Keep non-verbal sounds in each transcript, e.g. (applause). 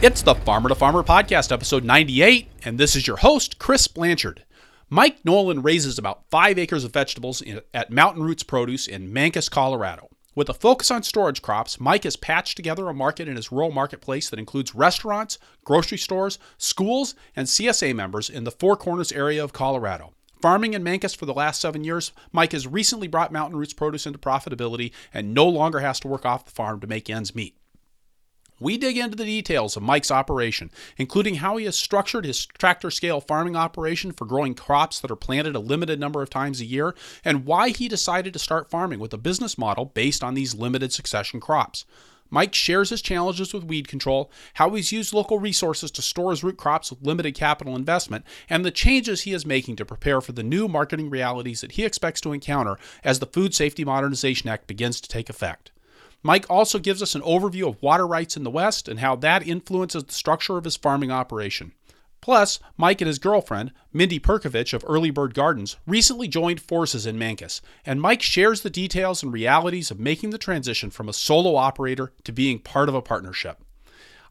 It's the Farmer to Farmer podcast, episode 98, and this is your host, Chris Blanchard. Mike Nolan raises about five acres of vegetables in, at Mountain Roots Produce in Mancos, Colorado. With a focus on storage crops, Mike has patched together a market in his rural marketplace that includes restaurants, grocery stores, schools, and CSA members in the Four Corners area of Colorado. Farming in Mancos for the last seven years, Mike has recently brought Mountain Roots Produce into profitability and no longer has to work off the farm to make ends meet. We dig into the details of Mike's operation, including how he has structured his tractor scale farming operation for growing crops that are planted a limited number of times a year, and why he decided to start farming with a business model based on these limited succession crops. Mike shares his challenges with weed control, how he's used local resources to store his root crops with limited capital investment, and the changes he is making to prepare for the new marketing realities that he expects to encounter as the Food Safety Modernization Act begins to take effect. Mike also gives us an overview of water rights in the West and how that influences the structure of his farming operation. Plus, Mike and his girlfriend, Mindy Perkovich of Early Bird Gardens, recently joined forces in Mancos, and Mike shares the details and realities of making the transition from a solo operator to being part of a partnership.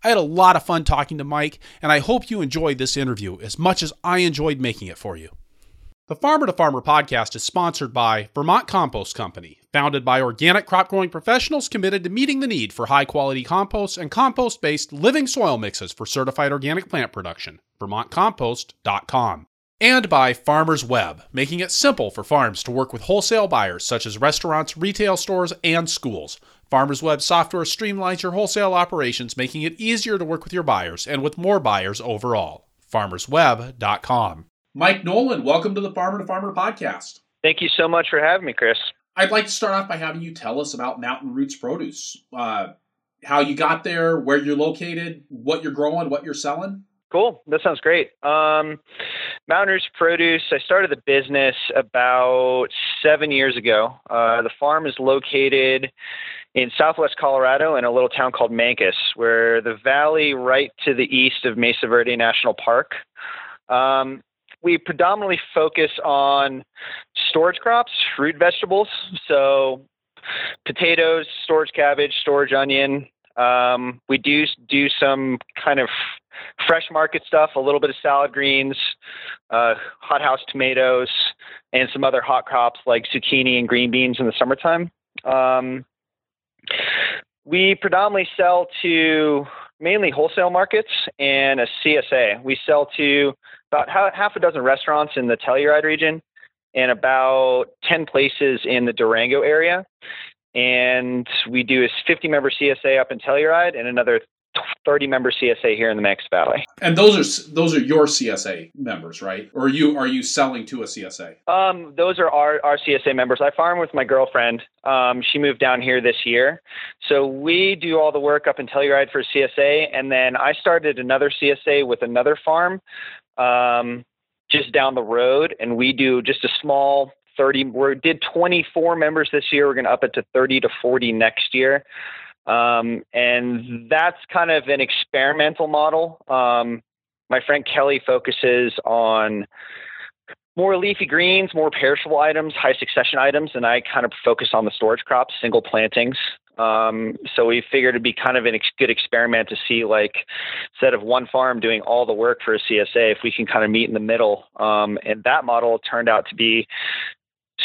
I had a lot of fun talking to Mike, and I hope you enjoyed this interview as much as I enjoyed making it for you. The Farmer to Farmer podcast is sponsored by Vermont Compost Company, founded by organic crop growing professionals committed to meeting the need for high quality compost and compost based living soil mixes for certified organic plant production. VermontCompost.com. And by Farmers Web, making it simple for farms to work with wholesale buyers such as restaurants, retail stores, and schools. Farmers Web software streamlines your wholesale operations, making it easier to work with your buyers and with more buyers overall. FarmersWeb.com. Mike Nolan, welcome to the Farmer to Farmer podcast. Thank you so much for having me, Chris. I'd like to start off by having you tell us about Mountain Roots Produce. Uh, how you got there, where you're located, what you're growing, what you're selling. Cool. That sounds great. Um, Mountain Roots Produce, I started the business about seven years ago. Uh, the farm is located in southwest Colorado in a little town called Mancos, where the valley right to the east of Mesa Verde National Park. Um, we predominantly focus on storage crops, fruit vegetables. So potatoes, storage cabbage, storage onion. Um, we do do some kind of fresh market stuff, a little bit of salad greens, uh, hothouse tomatoes, and some other hot crops like zucchini and green beans in the summertime. Um, we predominantly sell to mainly wholesale markets and a CSA. We sell to about half a dozen restaurants in the Telluride region and about 10 places in the Durango area. And we do a 50 member CSA up in Telluride and another 30 member CSA here in the Mancos Valley. And those are those are your CSA members, right? Or are you are you selling to a CSA? Um, those are our, our CSA members. I farm with my girlfriend. Um, she moved down here this year. So we do all the work up in Telluride for CSA and then I started another CSA with another farm um, just down the road, and we do just a small 30. We did 24 members this year. We're going to up it to 30 to 40 next year. Um, and that's kind of an experimental model. Um, my friend Kelly focuses on more leafy greens, more perishable items, high succession items, and I kind of focus on the storage crops, single plantings. Um, so we figured it'd be kind of a ex- good experiment to see, like, instead of one farm doing all the work for a CSA, if we can kind of meet in the middle. Um, and that model turned out to be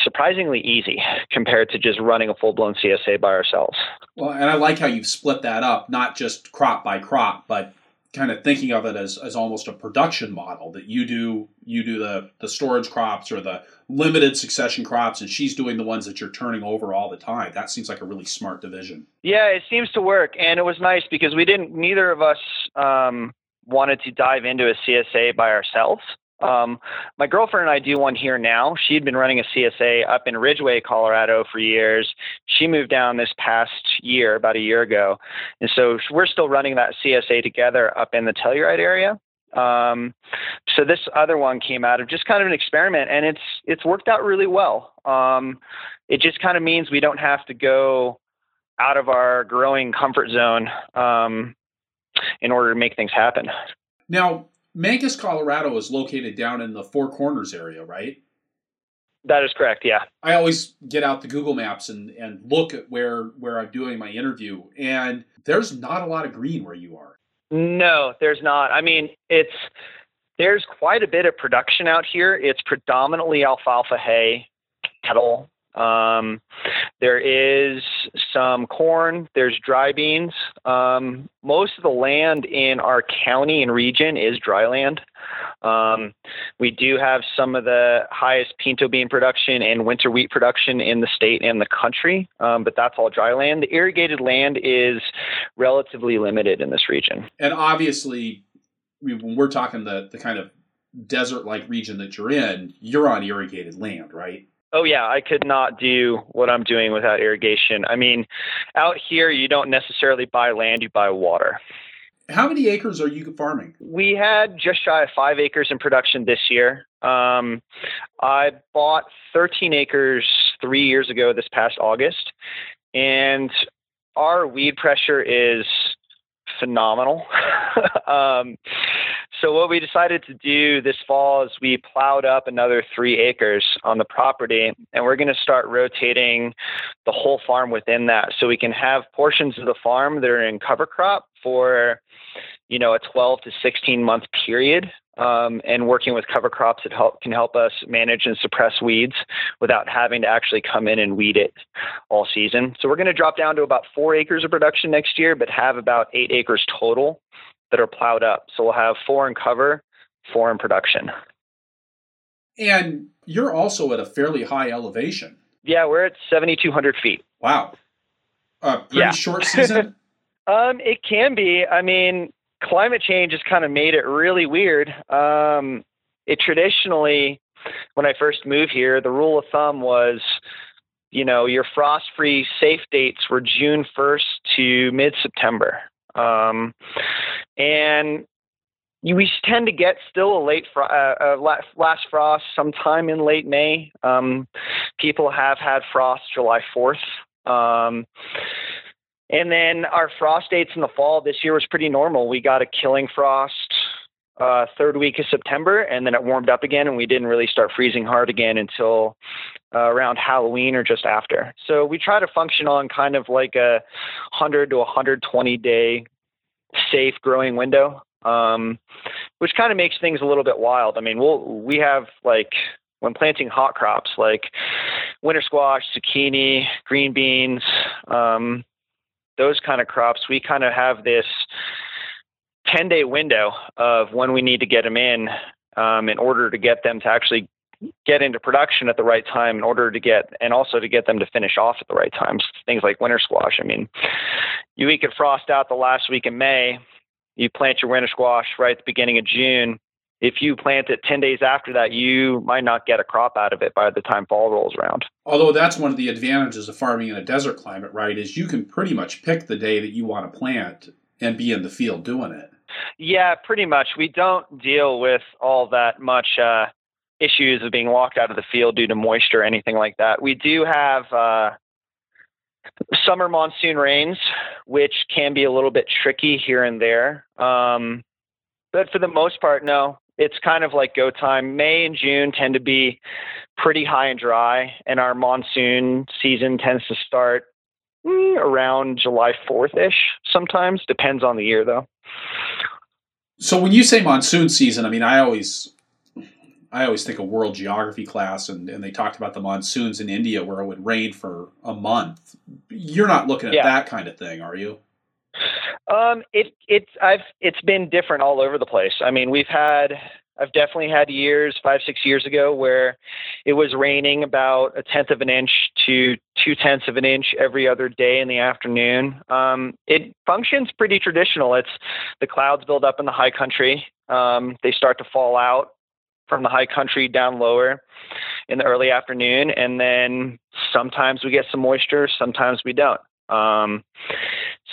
surprisingly easy compared to just running a full blown CSA by ourselves. Well, and I like how you've split that up, not just crop by crop, but kind of thinking of it as, as almost a production model that you do you do the the storage crops or the limited succession crops and she's doing the ones that you're turning over all the time. That seems like a really smart division. Yeah it seems to work and it was nice because we didn't neither of us um, wanted to dive into a csa by ourselves um, my girlfriend and I do one here now. She'd been running a CSA up in Ridgway, Colorado for years. She moved down this past year, about a year ago. And so we're still running that CSA together up in the Telluride area. Um, so this other one came out of just kind of an experiment and it's, it's worked out really well. Um, it just kind of means we don't have to go out of our growing comfort zone, um, in order to make things happen. Now, Mancos, Colorado is located down in the Four Corners area, right? That is correct. Yeah. I always get out the Google Maps and, and look at where where I'm doing my interview, and there's not a lot of green where you are. No, there's not. I mean, it's there's quite a bit of production out here. It's predominantly alfalfa hay, cattle, um, there is some corn. There's dry beans. Um, most of the land in our county and region is dry land. Um, we do have some of the highest pinto bean production and winter wheat production in the state and the country, um, but that's all dry land. The irrigated land is relatively limited in this region. And obviously, when we're talking the, the kind of desert like region that you're in, you're on irrigated land, right? Oh yeah, I could not do what I'm doing without irrigation. I mean, out here you don't necessarily buy land, you buy water. How many acres are you farming? We had just shy of five acres in production this year. Um, I bought 13 acres three years ago this past August, and our weed pressure is phenomenal. (laughs) um, so what we decided to do this fall is we plowed up another three acres on the property, and we're going to start rotating the whole farm within that, so we can have portions of the farm that are in cover crop for, you know, a 12 to 16 month period. Um, and working with cover crops that help, can help us manage and suppress weeds without having to actually come in and weed it all season. So we're going to drop down to about four acres of production next year, but have about eight acres total that are plowed up. So we'll have four in cover, four in production. And you're also at a fairly high elevation. Yeah, we're at 7,200 feet. Wow. A pretty yeah. short season? (laughs) um, it can be. I mean, climate change has kind of made it really weird. Um, it traditionally, when I first moved here, the rule of thumb was, you know, your frost free safe dates were June 1st to mid September. Um, and we tend to get still a late fro- uh, uh, last frost sometime in late May. Um, people have had frost July 4th. Um, and then our frost dates in the fall this year was pretty normal. We got a killing frost uh, third week of September, and then it warmed up again, and we didn't really start freezing hard again until uh, around Halloween or just after. So we try to function on kind of like a 100 to 120 day safe growing window, um, which kind of makes things a little bit wild. I mean, we'll we have like when planting hot crops like winter squash, zucchini, green beans, um, those kind of crops, we kind of have this 10 day window of when we need to get them in um, in order to get them to actually get into production at the right time in order to get and also to get them to finish off at the right times things like winter squash. I mean you we could frost out the last week in may you plant your winter squash right at the beginning of june if you plant it 10 days after that you might not get a crop out of it by the time fall rolls around although that's one of the advantages of farming in a desert climate right is you can pretty much pick the day that you want to plant and be in the field doing it yeah, pretty much. We don't deal with all that much uh, issues of being locked out of the field due to moisture or anything like that. We do have uh, summer monsoon rains, which can be a little bit tricky here and there. Um, but for the most part, no. It's kind of like go time. May and June tend to be pretty high and dry, and our monsoon season tends to start mm, around July 4th ish sometimes. Depends on the year, though. So when you say monsoon season, I mean I always I always think of world geography class and, and they talked about the monsoons in India where it would rain for a month. You're not looking at yeah. that kind of thing, are you? Um, it it's I've it's been different all over the place. I mean, we've had I've definitely had years, five, six years ago, where it was raining about a tenth of an inch to two tenths of an inch every other day in the afternoon. Um, it functions pretty traditional. It's the clouds build up in the high country, um, they start to fall out from the high country down lower in the early afternoon, and then sometimes we get some moisture, sometimes we don't. Um,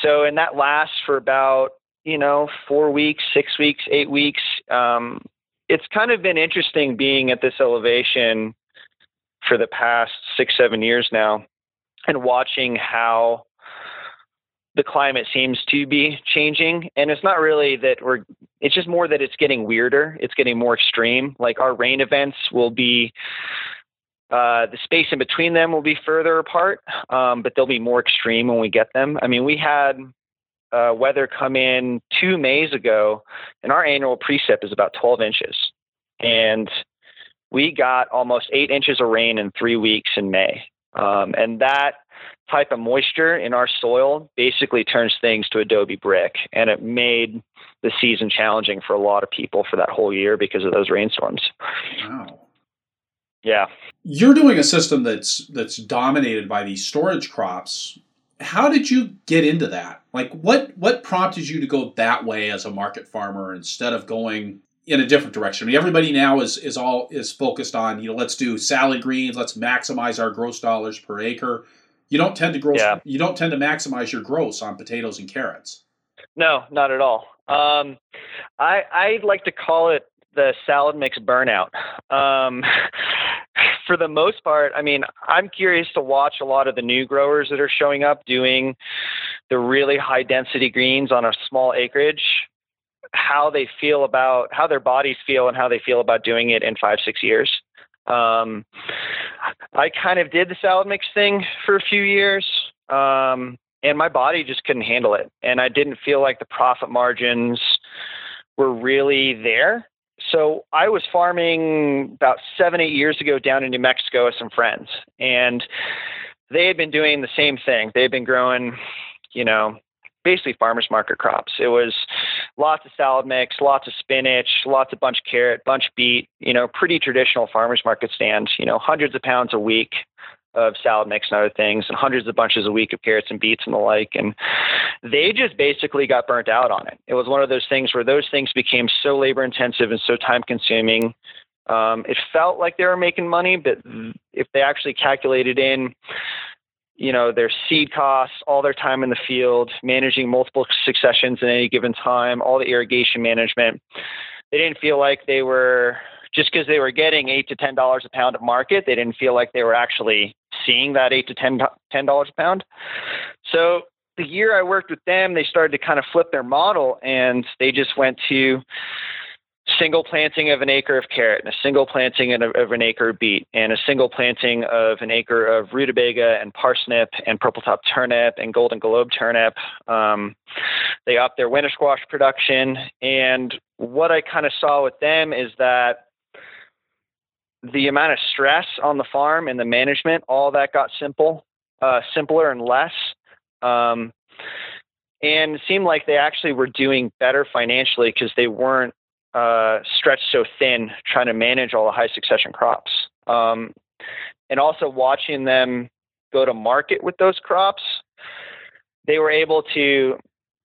so, and that lasts for about you know four weeks, six weeks, eight weeks. Um, it's kind of been interesting being at this elevation for the past six, seven years now and watching how the climate seems to be changing. And it's not really that we're, it's just more that it's getting weirder. It's getting more extreme. Like our rain events will be, uh, the space in between them will be further apart, um, but they'll be more extreme when we get them. I mean, we had uh, weather come in two Mays ago, and our annual precip is about 12 inches. And we got almost eight inches of rain in three weeks in May. Um, and that type of moisture in our soil basically turns things to adobe brick. And it made the season challenging for a lot of people for that whole year because of those rainstorms. Wow. Yeah. You're doing a system that's that's dominated by these storage crops. How did you get into that? Like what what prompted you to go that way as a market farmer instead of going in a different direction. I mean, everybody now is is all is focused on you know let's do salad greens, let's maximize our gross dollars per acre. You don't tend to grow. Yeah. You don't tend to maximize your gross on potatoes and carrots. No, not at all. Um, I I like to call it the salad mix burnout. Um, (laughs) (laughs) for the most part, I mean, I'm curious to watch a lot of the new growers that are showing up doing the really high density greens on a small acreage how they feel about how their bodies feel and how they feel about doing it in five six years. Um, i kind of did the salad mix thing for a few years um, and my body just couldn't handle it and i didn't feel like the profit margins were really there so i was farming about seven eight years ago down in new mexico with some friends and they had been doing the same thing they had been growing you know basically farmers market crops. It was lots of salad mix, lots of spinach, lots of bunch carrot, bunch beet, you know, pretty traditional farmers market stands, you know, hundreds of pounds a week of salad mix and other things and hundreds of bunches a week of carrots and beets and the like and they just basically got burnt out on it. It was one of those things where those things became so labor intensive and so time consuming um, it felt like they were making money, but if they actually calculated in you know their seed costs all their time in the field managing multiple successions at any given time all the irrigation management they didn't feel like they were just because they were getting eight to ten dollars a pound at market they didn't feel like they were actually seeing that eight to ten ten dollars a pound so the year i worked with them they started to kind of flip their model and they just went to single planting of an acre of carrot and a single planting of an acre of beet and a single planting of an acre of rutabaga and parsnip and purple top turnip and golden globe turnip. Um, they upped their winter squash production. And what I kind of saw with them is that the amount of stress on the farm and the management, all that got simple, uh, simpler and less. Um, and it seemed like they actually were doing better financially because they weren't uh, stretched so thin trying to manage all the high succession crops. Um, and also watching them go to market with those crops, they were able to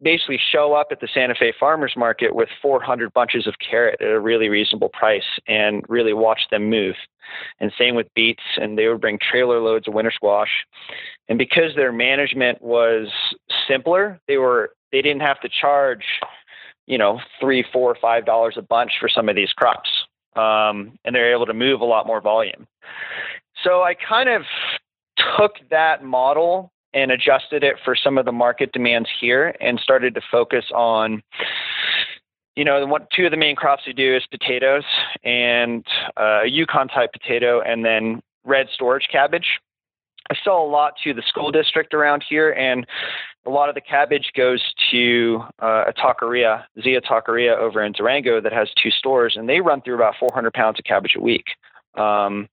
basically show up at the Santa Fe farmers market with 400 bunches of carrot at a really reasonable price and really watch them move. And same with beets, and they would bring trailer loads of winter squash. And because their management was simpler, they were they didn't have to charge you know, three, four, five dollars a bunch for some of these crops. Um, and they're able to move a lot more volume. So I kind of took that model and adjusted it for some of the market demands here and started to focus on you know two of the main crops we do is potatoes and uh, a yukon type potato and then red storage cabbage I sell a lot to the school district around here, and a lot of the cabbage goes to uh, a taqueria, Zia Taqueria over in Durango, that has two stores, and they run through about 400 pounds of cabbage a week. Um,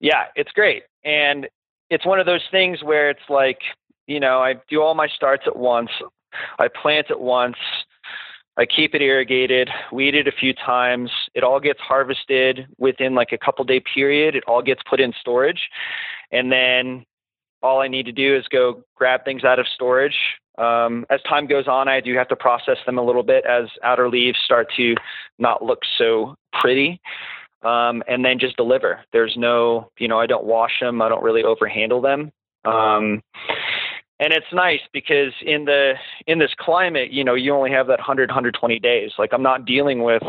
yeah, it's great, and it's one of those things where it's like, you know, I do all my starts at once, I plant at once, I keep it irrigated, weed it a few times. It all gets harvested within like a couple day period. It all gets put in storage. And then all I need to do is go grab things out of storage. Um, as time goes on, I do have to process them a little bit as outer leaves start to not look so pretty. Um, and then just deliver. There's no, you know, I don't wash them. I don't really overhandle them. Um, and it's nice because in the in this climate you know you only have that 100 120 days like i'm not dealing with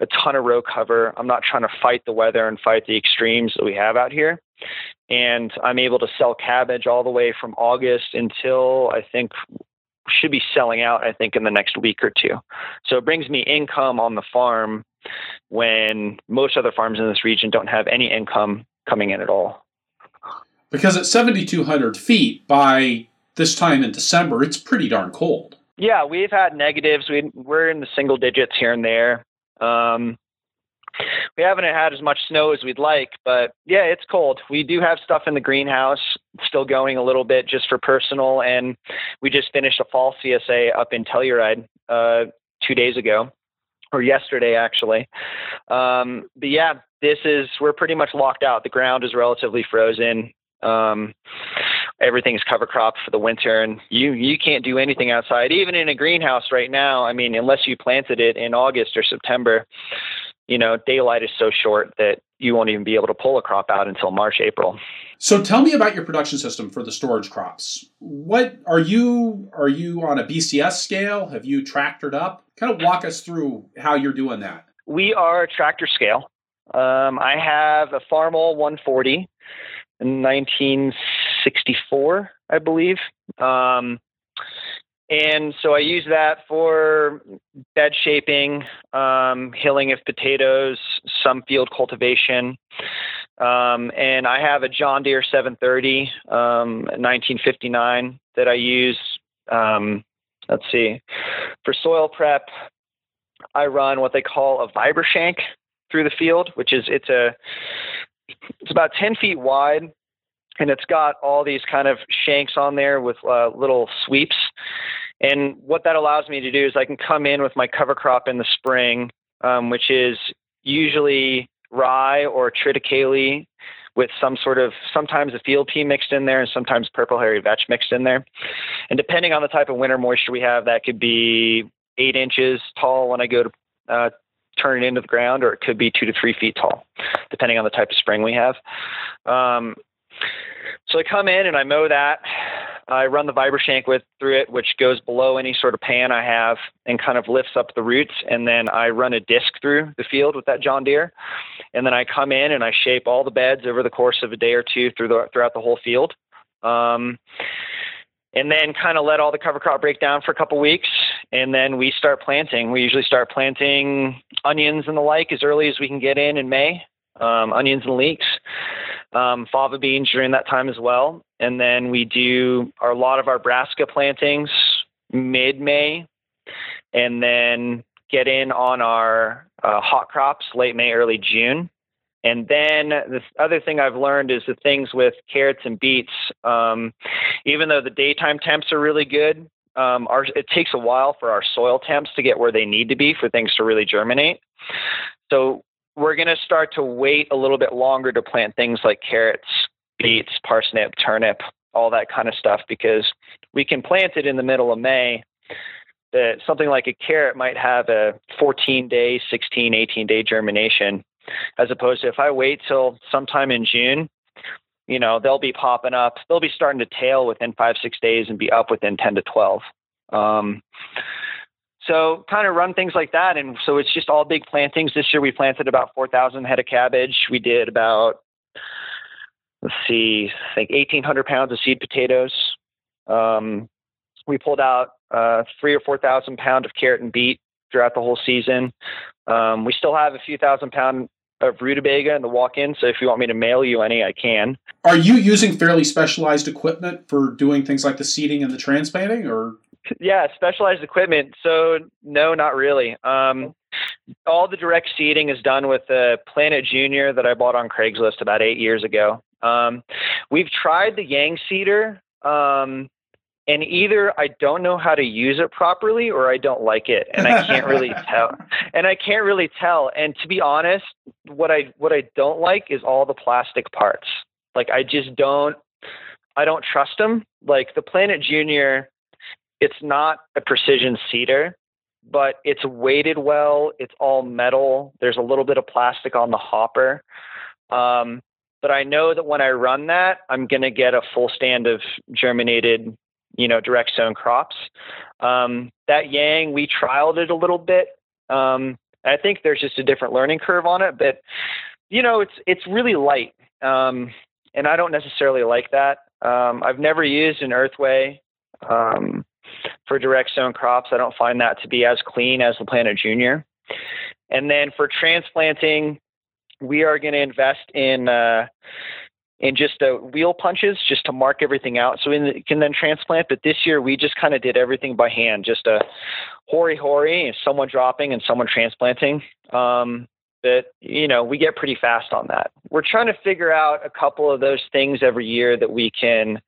a ton of row cover i'm not trying to fight the weather and fight the extremes that we have out here and i'm able to sell cabbage all the way from august until i think should be selling out i think in the next week or two so it brings me income on the farm when most other farms in this region don't have any income coming in at all because at 7200 feet by this time in December, it's pretty darn cold. Yeah, we've had negatives. We, we're in the single digits here and there. Um, we haven't had as much snow as we'd like, but yeah, it's cold. We do have stuff in the greenhouse still going a little bit just for personal, and we just finished a fall CSA up in Telluride uh, two days ago, or yesterday actually. Um, but yeah, this is we're pretty much locked out. The ground is relatively frozen. Um, everything's cover crop for the winter, and you you can't do anything outside. Even in a greenhouse right now, I mean, unless you planted it in August or September, you know, daylight is so short that you won't even be able to pull a crop out until March, April. So tell me about your production system for the storage crops. What are you are you on a BCS scale? Have you tractored up? Kind of walk us through how you're doing that. We are tractor scale. Um, I have a Farmall 140 in 1964, I believe. Um, and so I use that for bed shaping, um, hilling of potatoes, some field cultivation. Um, and I have a John Deere 730, um, 1959 that I use. Um, let's see, for soil prep, I run what they call a Vibra-Shank through the field, which is it's a it's about 10 feet wide and it's got all these kind of shanks on there with uh, little sweeps and what that allows me to do is I can come in with my cover crop in the spring, um, which is usually rye or triticale with some sort of sometimes a field pea mixed in there and sometimes purple hairy vetch mixed in there. And depending on the type of winter moisture we have, that could be eight inches tall when I go to uh, turn it into the ground, or it could be two to three feet tall, depending on the type of spring we have. Um, so I come in and I mow that. I run the Vibra-Shank with through it, which goes below any sort of pan I have and kind of lifts up the roots. And then I run a disc through the field with that John Deere. And then I come in and I shape all the beds over the course of a day or two through the throughout the whole field. Um, and then kind of let all the cover crop break down for a couple weeks and then we start planting we usually start planting onions and the like as early as we can get in in may um, onions and leeks um, fava beans during that time as well. And then we do our, a lot of our brassica plantings mid May, and then get in on our uh, hot crops late May, early June. And then the other thing I've learned is the things with carrots and beets, um, even though the daytime temps are really good, um, our, it takes a while for our soil temps to get where they need to be for things to really germinate. So we're going to start to wait a little bit longer to plant things like carrots, beets, parsnip, turnip, all that kind of stuff because we can plant it in the middle of May. That something like a carrot might have a 14 day, 16, 18 day germination, as opposed to if I wait till sometime in June, you know, they'll be popping up. They'll be starting to tail within five, six days and be up within 10 to 12. Um, so kind of run things like that. And so it's just all big plantings. This year we planted about 4,000 head of cabbage. We did about, let's see, I think 1,800 pounds of seed potatoes. Um, we pulled out uh, three or 4,000 pound of carrot and beet throughout the whole season. Um, we still have a few thousand pound of rutabaga in the walk-in. So if you want me to mail you any, I can. Are you using fairly specialized equipment for doing things like the seeding and the transplanting, or yeah, specialized equipment. So no, not really. Um, all the direct seeding is done with the Planet Junior that I bought on Craigslist about eight years ago. Um, we've tried the Jang seeder, um, and either I don't know how to use it properly or I don't like it, and I can't really (laughs) tell. And I can't really tell. And to be honest, what I what I don't like is all the plastic parts. Like I just don't. I don't trust them. Like the Planet Junior it's not a precision seeder, but it's weighted well. It's all metal. There's a little bit of plastic on the hopper. Um, but I know that when I run that, I'm going to get a full stand of germinated, you know, direct sown crops. Um, that Jang, we trialed it a little bit. Um, I think there's just a different learning curve on it, but you know, it's it's really light, um, and I don't necessarily like that. Um, I've never used an Earthway. Um, for direct sown crops. I don't find that to be as clean as the Planet Junior. And then for transplanting, we are going to invest in uh, and just uh, wheel punches just to mark everything out so we can then transplant. But this year we just kind of did everything by hand, just a hori hori, someone dropping and someone transplanting. Um, that you know we get pretty fast on that. We're trying to figure out a couple of those things every year that we can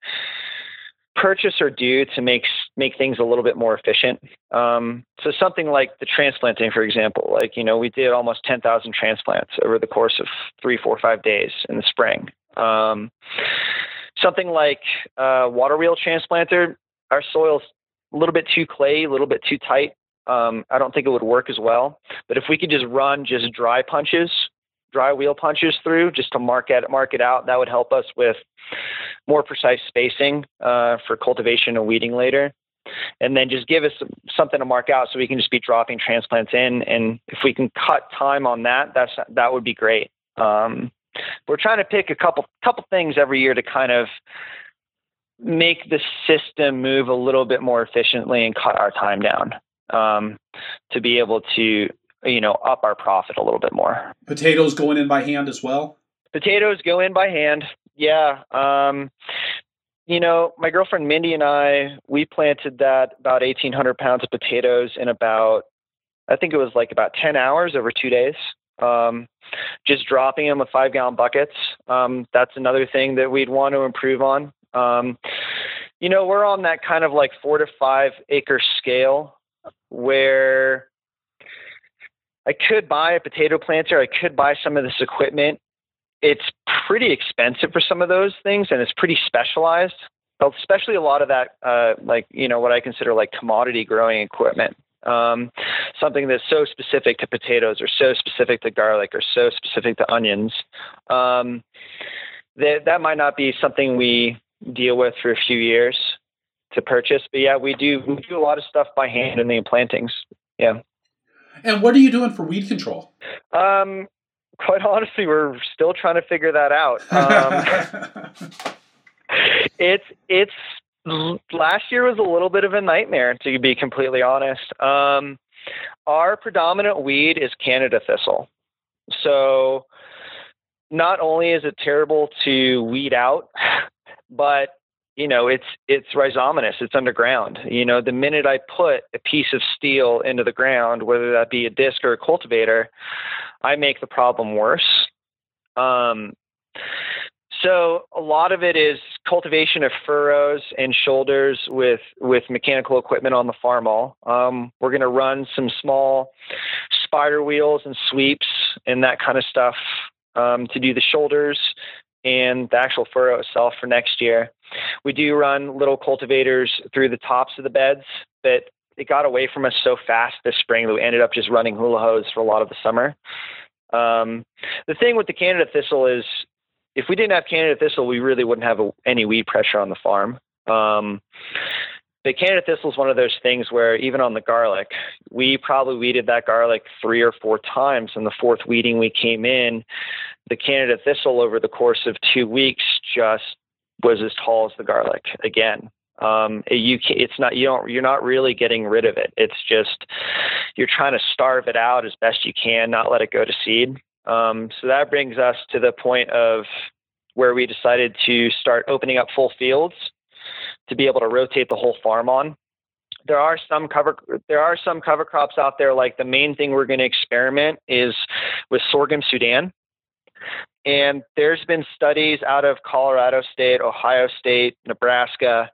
purchase or do to make make things a little bit more efficient. Um, so something like the transplanting, for example, like you know we did almost 10,000 transplants over the course of three, four, five days in the spring. Um, something like uh, water wheel transplanter, our soil's a little bit too clay, a little bit too tight. Um, I don't think it would work as well. But if we could just run just dry punches dry wheel punches through just to mark it mark it out. That would help us with more precise spacing uh, for cultivation and weeding later. And then just give us something to mark out so we can just be dropping transplants in. And if we can cut time on that, that's that would be great. Um, we're trying to pick a couple couple things every year to kind of make the system move a little bit more efficiently and cut our time down um, to be able to you know, up our profit a little bit more. Potatoes going in by hand as well? Potatoes go in by hand. Yeah. Um, you know, my girlfriend Mindy and I, we planted that about 1,800 pounds of potatoes in about, I think it was like about 10 hours over two days. Um, just dropping them with five gallon buckets. Um, that's another thing that we'd want to improve on. Um, you know, we're on that kind of like four to five acre scale where I could buy a potato planter. I could buy some of this equipment. It's pretty expensive for some of those things, and it's pretty specialized. Especially a lot of that, uh, like you know, what I consider like commodity growing equipment. Um, something that's so specific to potatoes, or so specific to garlic, or so specific to onions. Um, that that might not be something we deal with for a few years to purchase. But yeah, we do we do a lot of stuff by hand in the plantings. Yeah. And what are you doing for weed control? Um, quite honestly, we're still trying to figure that out. (laughs) Um, it's it's last year was a little bit of a nightmare to be completely honest. Um, our predominant weed is Canada thistle, so not only is it terrible to weed out, but you know it's it's rhizomatous it's underground you know the minute i put a piece of steel into the ground whether that be a disc or a cultivator i make the problem worse um, so a lot of it is cultivation of furrows and shoulders with with mechanical equipment on the Farmall. Um, we're going to run some small spider wheels and sweeps and that kind of stuff um, to do the shoulders and the actual furrow itself for next year. We do run little cultivators through the tops of the beds, but it got away from us so fast this spring that we ended up just running hula hoes for a lot of the summer. Um, the thing with the Canada thistle is if we didn't have Canada thistle, we really wouldn't have a, any weed pressure on the farm. Um, the Canada thistle is one of those things where even on the garlic, we probably weeded that garlic three or four times. And the fourth weeding we came in, the Canada thistle over the course of two weeks just was as tall as the garlic again. Um, you it's not you don't you're not really getting rid of it. It's just you're trying to starve it out as best you can, not let it go to seed. Um, so that brings us to the point of where we decided to start opening up full fields to be able to rotate the whole farm on. There are some cover there are some cover crops out there. Like the main thing we're going to experiment is with sorghum Sudan. And there's been studies out of Colorado State, Ohio State, Nebraska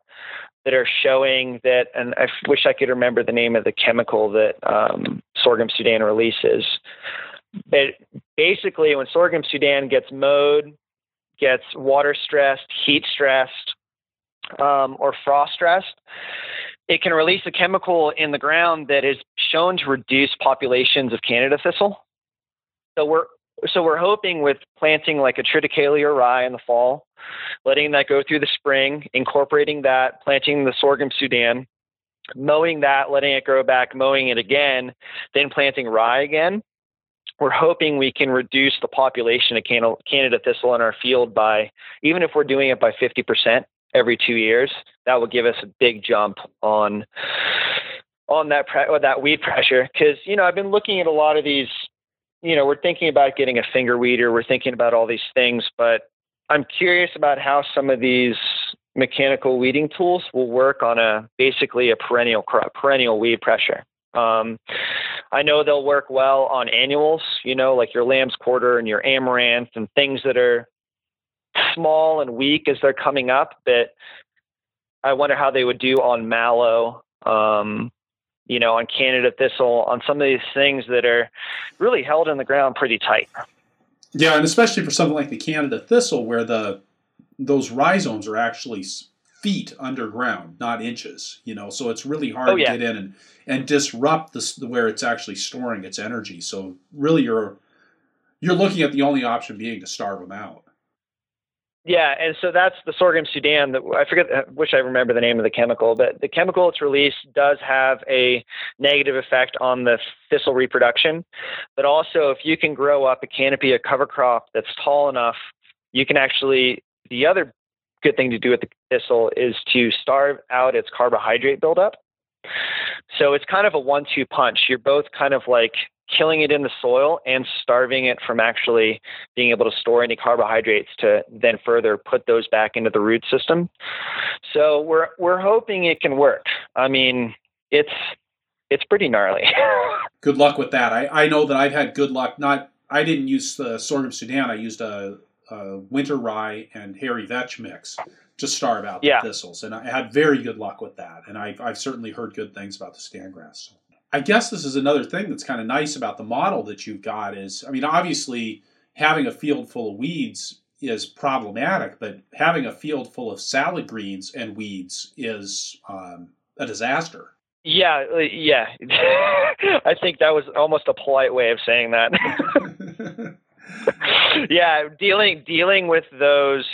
that are showing that, and I wish I could remember the name of the chemical that um, sorghum Sudan releases. But basically, when sorghum Sudan gets mowed, gets water stressed, heat stressed, um, or frost stressed, it can release a chemical in the ground that is shown to reduce populations of Canada thistle. So we're so we're hoping with planting like a triticale or rye in the fall, letting that go through the spring, incorporating that, planting the sorghum Sudan, mowing that, letting it grow back, mowing it again, then planting rye again. We're hoping we can reduce the population of Canada thistle in our field by, even if we're doing it by 50% every two years, that will give us a big jump on on that pre- that weed pressure. Because you know I've been looking at a lot of these you know, we're thinking about getting a finger weeder. We're thinking about all these things, but I'm curious about how some of these mechanical weeding tools will work on a basically a perennial perennial weed pressure. Um, I know they'll work well on annuals, you know, like your lamb's quarter and your amaranth and things that are small and weak as they're coming up. But I wonder how they would do on mallow, um, you know, on Canada thistle, on some of these things that are really held in the ground pretty tight. Yeah, and especially for something like the Canada thistle, where the those rhizomes are actually feet underground, not inches. You know, so it's really hard oh, yeah. to get in and and disrupt this where it's actually storing its energy. So really, you're you're looking at the only option being to starve them out. Yeah, and so that's the sorghum Sudan. That I forget, I wish I remember the name of the chemical, but the chemical it's released does have a negative effect on the thistle reproduction. But also, if you can grow up a canopy, a cover crop that's tall enough, you can actually. The other good thing to do with the thistle is to starve out its carbohydrate buildup. So it's kind of a one two punch. You're both kind of like killing it in the soil and starving it from actually being able to store any carbohydrates to then further put those back into the root system. So we're we're hoping it can work. I mean, it's it's pretty gnarly. (laughs) good luck with that. I, I know that I've had good luck. Not I didn't use the sorghum Sudan. I used a, a winter rye and hairy vetch mix to starve out yeah. the thistles. And I had very good luck with that. And I've, I've certainly heard good things about the Sudan grass. I guess this is another thing that's kind of nice about the model that you've got is, I mean, obviously having a field full of weeds is problematic, but having a field full of salad greens and weeds is um, a disaster. Yeah, uh, yeah. (laughs) I think that was almost a polite way of saying that. (laughs) (laughs) yeah, dealing dealing with those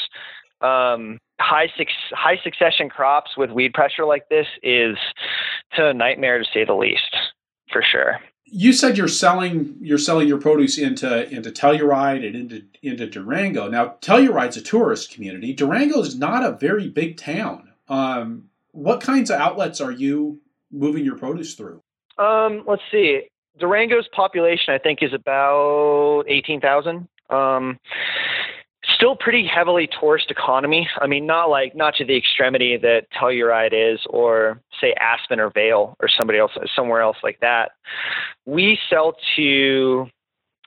um, high high succession crops with weed pressure like this is to a nightmare to say the least, for sure. You said you're selling you're selling your produce into into Telluride and into into Durango. Now Telluride's a tourist community. Durango is not a very big town. Um, what kinds of outlets are you moving your produce through? Um, let's see. Durango's population, I think, is about eighteen thousand. Um, still pretty heavily tourist economy. I mean, not like not to the extremity that Telluride is, or say Aspen or Vail or somebody else somewhere else like that. We sell to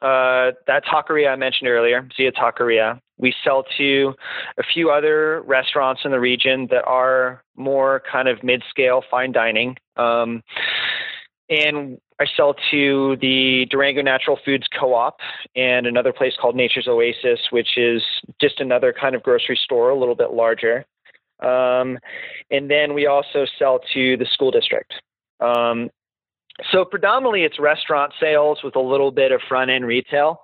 uh, that taqueria I mentioned earlier, Zia Taqueria. We sell to a few other restaurants in the region that are more kind of mid-scale fine dining. Um, and I sell to the Durango Natural Foods Co-op and another place called Nature's Oasis, which is just another kind of grocery store, a little bit larger. Um, and then we also sell to the school district. Um, so predominantly it's restaurant sales with a little bit of front end retail.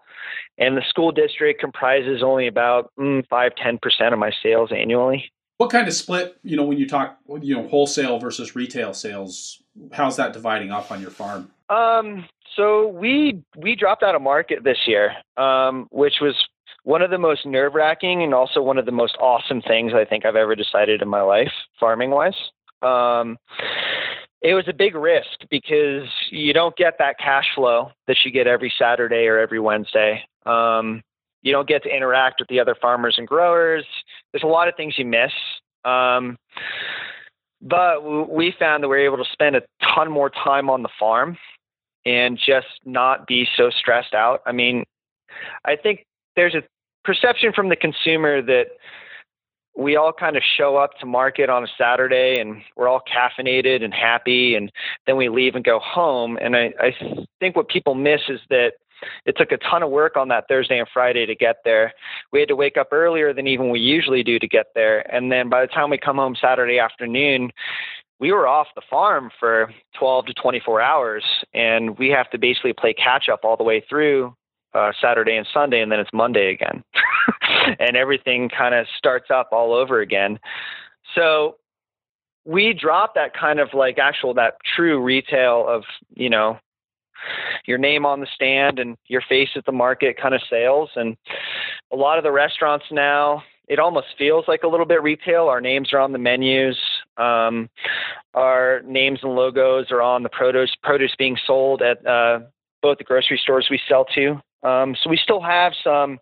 And the school district comprises only about mm, 5 10% of my sales annually. What kind of split, you know, when you talk, you know, wholesale versus retail sales, how's that dividing up on your farm? Um, so we we dropped out of market this year, um, which was one of the most nerve wracking and also one of the most awesome things I think I've ever decided in my life, farming wise. Um, it was a big risk because you don't get that cash flow that you get every Saturday or every Wednesday. Um, you don't get to interact with the other farmers and growers. There's a lot of things you miss. Um, but we found that we were able to spend a ton more time on the farm and just not be so stressed out. I mean, I think there's a perception from the consumer that we all kind of show up to market on a Saturday and we're all caffeinated and happy, and then we leave and go home. And I, I think what people miss is that it took a ton of work on that Thursday and Friday to get there. We had to wake up earlier than even we usually do to get there. And then by the time we come home Saturday afternoon, we were off the farm for 12 to 24 hours, and we have to basically play catch up all the way through uh, Saturday and Sunday, and then it's Monday again, (laughs) and everything kind of starts up all over again. So we dropped that kind of like actual that true retail of you know your name on the stand and your face at the market kind of sales and a lot of the restaurants now it almost feels like a little bit retail our names are on the menus um, our names and logos are on the produce produce being sold at uh, both the grocery stores we sell to. Um, so we still have some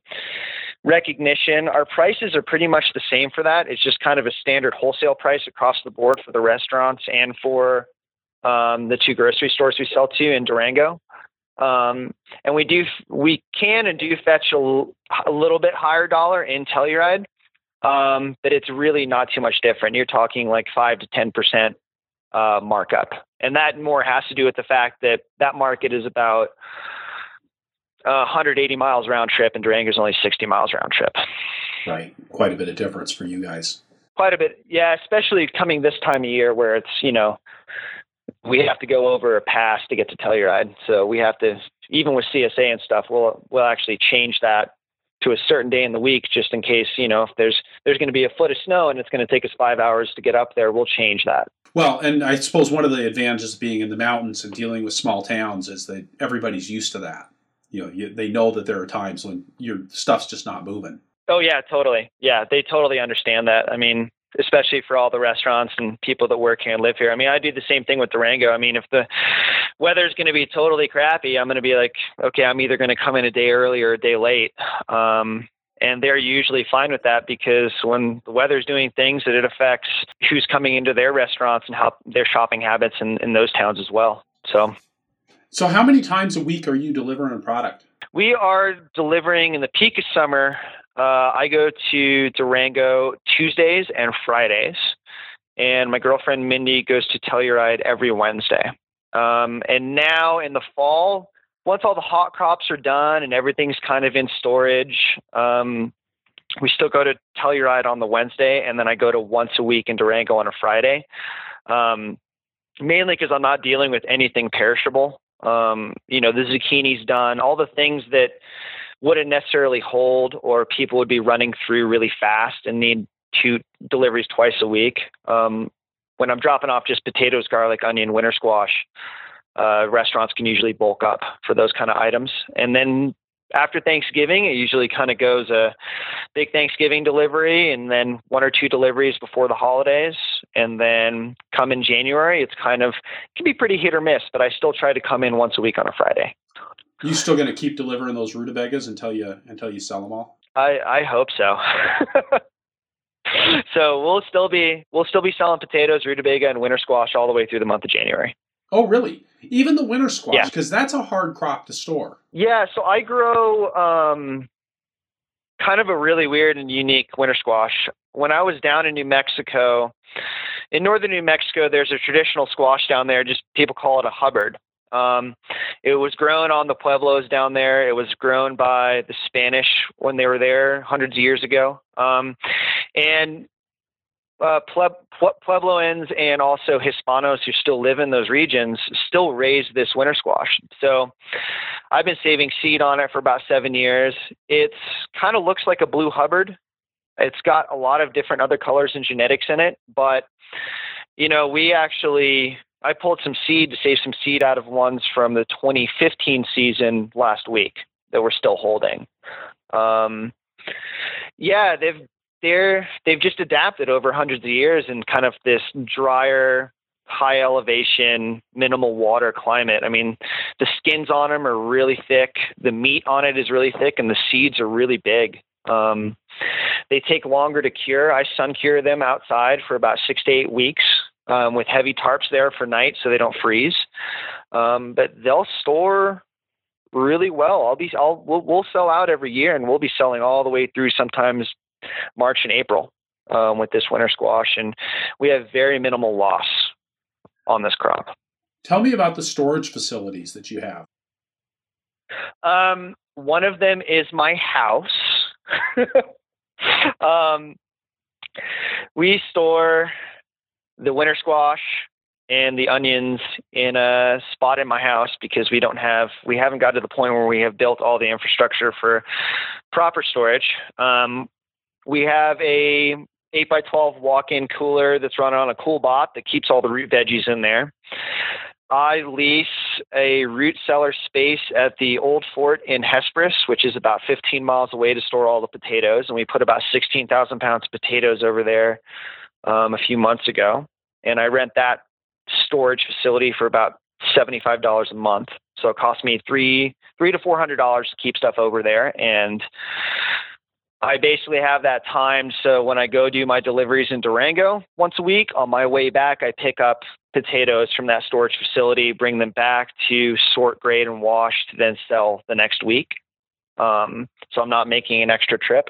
recognition. Our prices are pretty much the same for that. It's just kind of a standard wholesale price across the board for the restaurants and for um, the two grocery stores we sell to in Durango. Um, and we do we can and do fetch a, a little bit higher dollar in Telluride, um, but it's really not too much different. You're talking like five to ten percent uh, markup, and that more has to do with the fact that that market is about uh, 180 miles round trip, and Durango is only 60 miles round trip. Right, quite a bit of difference for you guys. Quite a bit, yeah. Especially coming this time of year, where it's you know we have to go over a pass to get to Telluride, so we have to even with CSA and stuff, we'll we'll actually change that to a certain day in the week just in case you know if there's there's going to be a foot of snow and it's going to take us five hours to get up there we'll change that. Well and i suppose one of the advantages of being in the mountains and dealing with small towns is that everybody's used to that. You know you, they know that there are times when your stuff's just not moving. Oh yeah totally. Yeah they totally understand that. I mean especially for all the restaurants and people that work here and live here i mean i do the same thing with durango i mean if the weather's going to be totally crappy i'm going to be like okay i'm either going to come in a day early or a day late um, and they're usually fine with that because when the weather's doing things that it affects who's coming into their restaurants and how their shopping habits in, in those towns as well so so, how many times a week are you delivering a product? We are delivering in the peak of summer. Uh, I go to Durango Tuesdays and Fridays, and my girlfriend Mindy goes to Telluride every Wednesday. Um, and now in the fall, once all the hot crops are done and everything's kind of in storage, um, we still go to Telluride on the Wednesday, and then I go to once a week in Durango on a Friday. Um, mainly because I'm not dealing with anything perishable. Um, you know, the zucchini's done, all the things that wouldn't necessarily hold or people would be running through really fast and need two deliveries twice a week. Um, when I'm dropping off just potatoes, garlic, onion, winter squash, uh, restaurants can usually bulk up for those kind of items. And then after Thanksgiving, it usually kind of goes a big Thanksgiving delivery and then one or two deliveries before the holidays. And then come in January, it's kind of, it can be pretty hit or miss, but I still try to come in once a week on a Friday. You still going to keep delivering those rutabagas until you until you sell them all? I I hope so. (laughs) so we'll still be we'll still be selling potatoes, rutabaga, and winter squash all the way through the month of January. Oh, really? Even the winter squash, because yeah. that's a hard crop to store. Yeah, so I grow um, kind of a really weird and unique winter squash. When I was down in New Mexico, in northern New Mexico, there's a traditional squash down there. Just people call it a Hubbard. Um, it was grown on the pueblos down there. It was grown by the Spanish when they were there hundreds of years ago. Um, and uh, Puebloans and also Hispanos who still live in those regions still raise this winter squash. So I've been saving seed on it for about seven years. It's kind of looks like a blue Hubbard. It's got a lot of different other colors and genetics in it, but you know, we actually I pulled some seed to save some seed out of ones from the 2015 season last week that we're still holding. Um, yeah, they've they're they've just adapted over hundreds of years in kind of this drier high elevation minimal water climate. I mean the skins on them are really thick. The meat on it is really thick and the seeds are really big. Um, they take longer to cure. I sun cure them outside for about six to eight weeks um, with heavy tarps there for night so they don't freeze um, but they'll store really well i'll be i'll we'll, we'll sell out every year and we'll be selling all the way through sometimes March and April um, with this winter squash, and we have very minimal loss on this crop. Tell me about the storage facilities that you have. Um, one of them is my house. (laughs) um, we store the winter squash and the onions in a spot in my house because we don't have we haven't got to the point where we have built all the infrastructure for proper storage. Um, we have a 8 by 12 walk-in cooler that's running on a CoolBot that keeps all the root veggies in there. I lease a root cellar space at the Old Fort in Hesperus, which is about 15 miles away to store all the potatoes. And we put about 16,000 pounds of potatoes over there um, a few months ago. And I rent that storage facility for about $75 a month. So it costs me three, three to four hundred dollars to keep stuff over there. And I basically have that timed so when I go do my deliveries in Durango once a week, on my way back, I pick up potatoes from that storage facility, bring them back to sort, grade, and wash to then sell the next week. Um, so I'm not making an extra trip.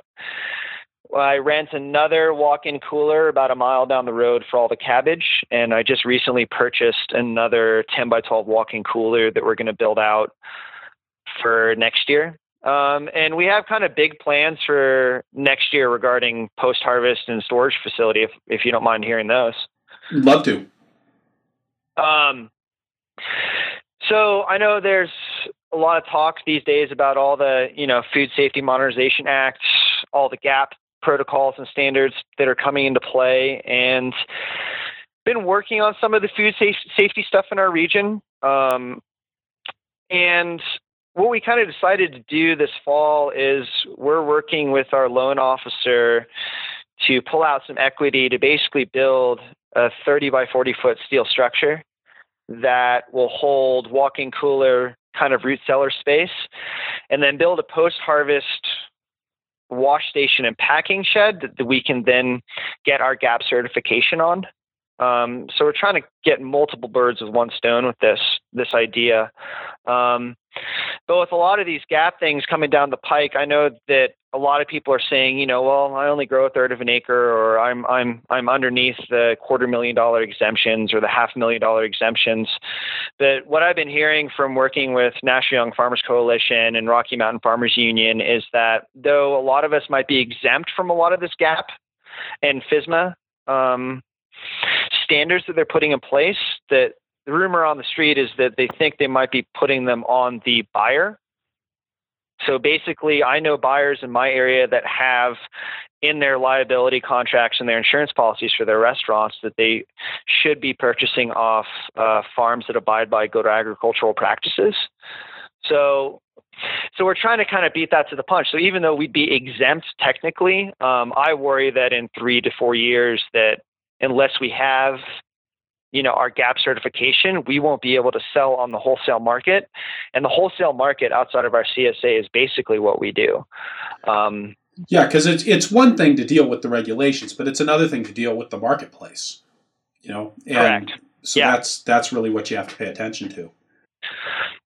I rent another walk in cooler about a mile down the road for all the cabbage. And I just recently purchased another 10 by 12 walk in cooler that we're going to build out for next year. Um, and we have kind of big plans for next year regarding post harvest and storage facility, if, if you don't mind hearing those. Love to. Um, so I know there's a lot of talk these days about all the, you know, Food Safety Modernization Act, all the GAP protocols and standards that are coming into play, and been working on some of the food safety stuff in our region. Um, and what we kind of decided to do this fall is we're working with our loan officer to pull out some equity to basically build a 30 by 40 foot steel structure that will hold walk-in cooler kind of root cellar space and then build a post harvest wash station and packing shed that we can then get our gap certification on um, so we're trying to get multiple birds with one stone with this this idea. Um, but with a lot of these gap things coming down the pike, I know that a lot of people are saying, you know, well, I only grow a third of an acre, or I'm I'm I'm underneath the quarter million dollar exemptions or the half million dollar exemptions. But what I've been hearing from working with National Young Farmers Coalition and Rocky Mountain Farmers Union is that though a lot of us might be exempt from a lot of this gap and FSMA. um, standards that they're putting in place that the rumor on the street is that they think they might be putting them on the buyer. So basically, I know buyers in my area that have in their liability contracts and their insurance policies for their restaurants that they should be purchasing off uh, farms that abide by good agricultural practices. So so we're trying to kind of beat that to the punch. So even though we'd be exempt technically, um, I worry that in three to four years that unless we have you know our gap certification we won't be able to sell on the wholesale market. And the wholesale market outside of our csa is basically what we do. Um, yeah because it's, it's one thing to deal with the regulations but it's another thing to deal with the marketplace you know? And correct. so yeah. that's that's really what you have to pay attention to.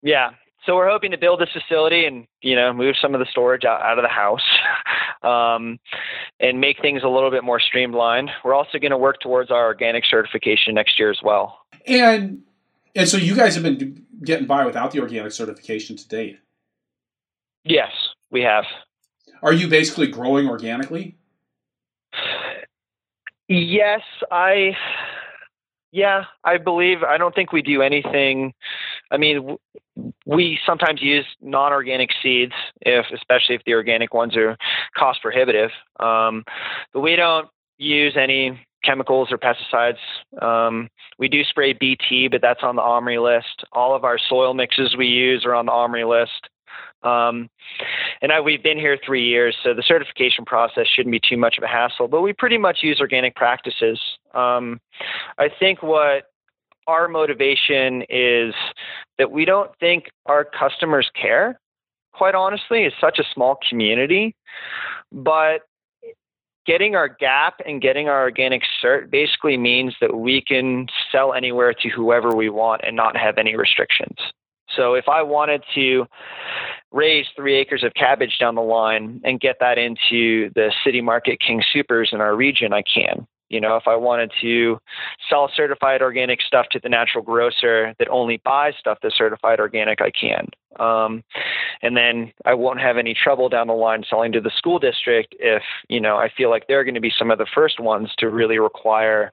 Yeah so we're hoping to build this facility and you know move some of the storage out, out of the house (laughs) um, and make things a little bit more streamlined we're also going to work towards our organic certification next year as well and and so you guys have been getting by without the organic certification to date yes we have are you basically growing organically yes i yeah, I believe. I don't think we do anything. I mean, we sometimes use non-organic seeds, if especially if the organic ones are cost prohibitive. Um, but we don't use any chemicals or pesticides. Um, we do spray BT, but that's on the OMRI list. All of our soil mixes we use are on the OMRI list. Um, and I, we've been here three years, so the certification process shouldn't be too much of a hassle. But we pretty much use organic practices. Um, I think what our motivation is that we don't think our customers care. Quite honestly, it's such a small community, but getting our gap and getting our organic cert basically means that we can sell anywhere to whoever we want and not have any restrictions. So if I wanted to raise three acres of cabbage down the line and get that into the city market King Soopers in our region, I can. You know, if I wanted to sell certified organic stuff to the natural grocer that only buys stuff that's certified organic, I can. Um, and then I won't have any trouble down the line selling to the school district if, you know, I feel like they're going to be some of the first ones to really require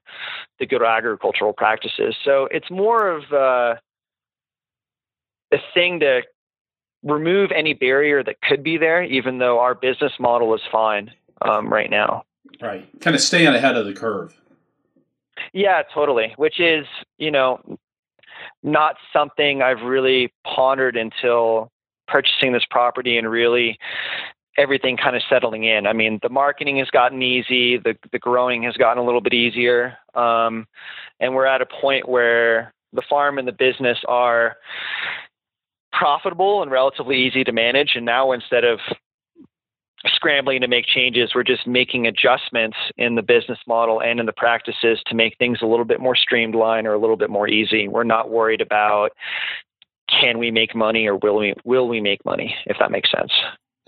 the good agricultural practices. So it's more of uh, a thing to remove any barrier that could be there, even though our business model is fine um, right now. Right. Kind of staying ahead of the curve. Yeah, totally. Which is, you know, not something I've really pondered until purchasing this property and really everything kind of settling in. I mean, the marketing has gotten easy, the the growing has gotten a little bit easier, um, and we're at a point where the farm and the business are profitable and relatively easy to manage. And now instead of scrambling to make changes. We're just making adjustments in the business model and in the practices to make things a little bit more streamlined or a little bit more easy. We're not worried about can we make money or will we will we make money, if that makes sense.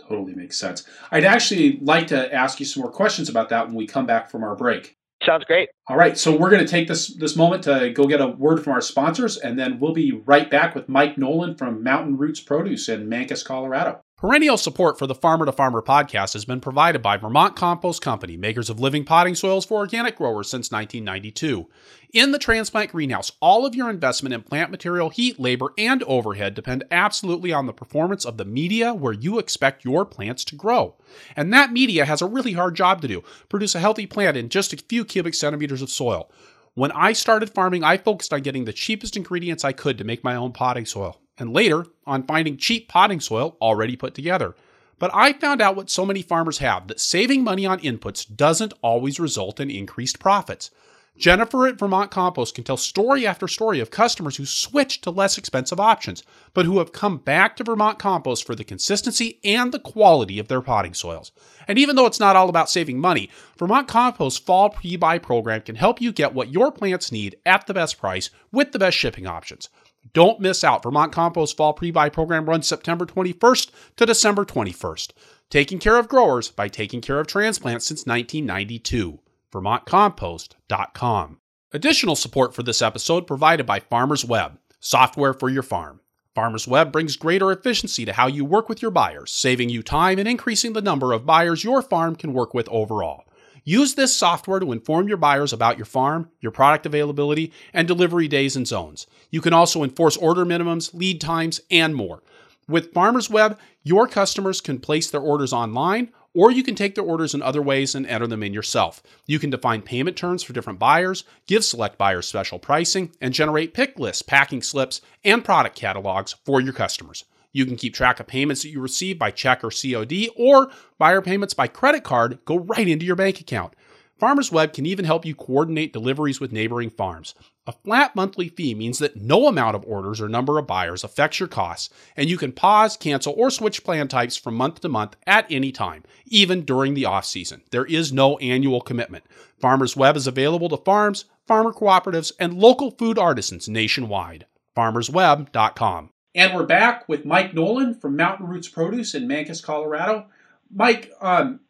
Totally makes sense. I'd actually like to ask you some more questions about that when we come back from our break. Sounds great. All right, so we're going to take this this moment to go get a word from our sponsors, and then we'll be right back with Mike Nolan from Mountain Roots Produce in Mancos, Colorado. Perennial support for the Farmer to Farmer podcast has been provided by Vermont Compost Company, makers of living potting soils for organic growers since 1992. In the transplant greenhouse, all of your investment in plant material, heat, labor, and overhead depend absolutely on the performance of the media where you expect your plants to grow. And that media has a really hard job to do produce a healthy plant in just a few cubic centimeters of soil. When I started farming, I focused on getting the cheapest ingredients I could to make my own potting soil and later on finding cheap potting soil already put together. But I found out what so many farmers have that saving money on inputs doesn't always result in increased profits. Jennifer at Vermont Compost can tell story after story of customers who switched to less expensive options, but who have come back to Vermont Compost for the consistency and the quality of their potting soils. And even though it's not all about saving money, Vermont Compost Fall Pre Buy program can help you get what your plants need at the best price with the best shipping options. Don't miss out. Vermont Compost Fall Pre-Buy program runs September 21st to December 21st. Taking care of growers by taking care of transplants since 1992. VermontCompost.com. Additional support for this episode provided by Farmers Web, software for your farm. Farmers Web brings greater efficiency to how you work with your buyers, saving you time and increasing the number of buyers your farm can work with overall. Use this software to inform your buyers about your farm, your product availability, and delivery days and zones. You can also enforce order minimums, lead times, and more. With Farmers Web, your customers can place their orders online, or you can take their orders in other ways and enter them in yourself. You can define payment terms for different buyers, give select buyers special pricing, and generate pick lists, packing slips, and product catalogs for your customers. You can keep track of payments that you receive by check or COD, or buyer payments by credit card go right into your bank account. Farmers Web can even help you coordinate deliveries with neighboring farms. A flat monthly fee means that no amount of orders or number of buyers affects your costs, and you can pause, cancel, or switch plan types from month to month at any time, even during the off season. There is no annual commitment. Farmers Web is available to farms, farmer cooperatives, and local food artisans nationwide. FarmersWeb.com. And we're back with Mike Nolan from Mountain Roots Produce in Mancos, Colorado. Mike, um,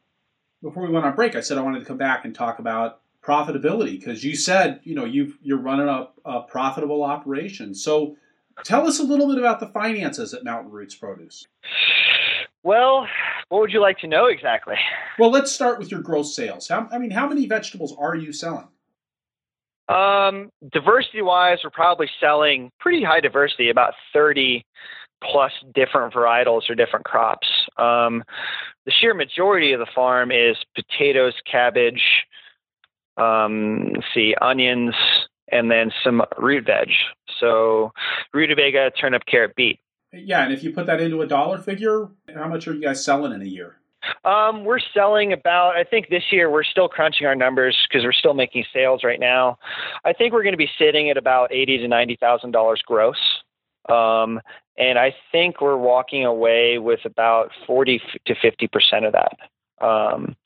before we went on break, I said I wanted to come back and talk about profitability because you said you know you you're running a, a, profitable operation. So tell us a little bit about the finances at Mountain Roots Produce. Well, what would you like to know exactly? Well, let's start with your gross sales. How, I mean, how many vegetables are you selling? Um, diversity wise, we're probably selling pretty high diversity, about 30 plus different varietals or different crops. Um, the sheer majority of the farm is potatoes, cabbage, um, let's see, onions, and then some root veg. So rutabaga, turnip, carrot, beet. Yeah, and if you put that into a dollar figure, how much are you guys selling in a year? Um, we're selling about. I think this year we're still crunching our numbers because we're still making sales right now. I think we're going to be sitting at about eighty to ninety thousand dollars gross, um, and I think we're walking away with about forty to fifty percent of that. Um,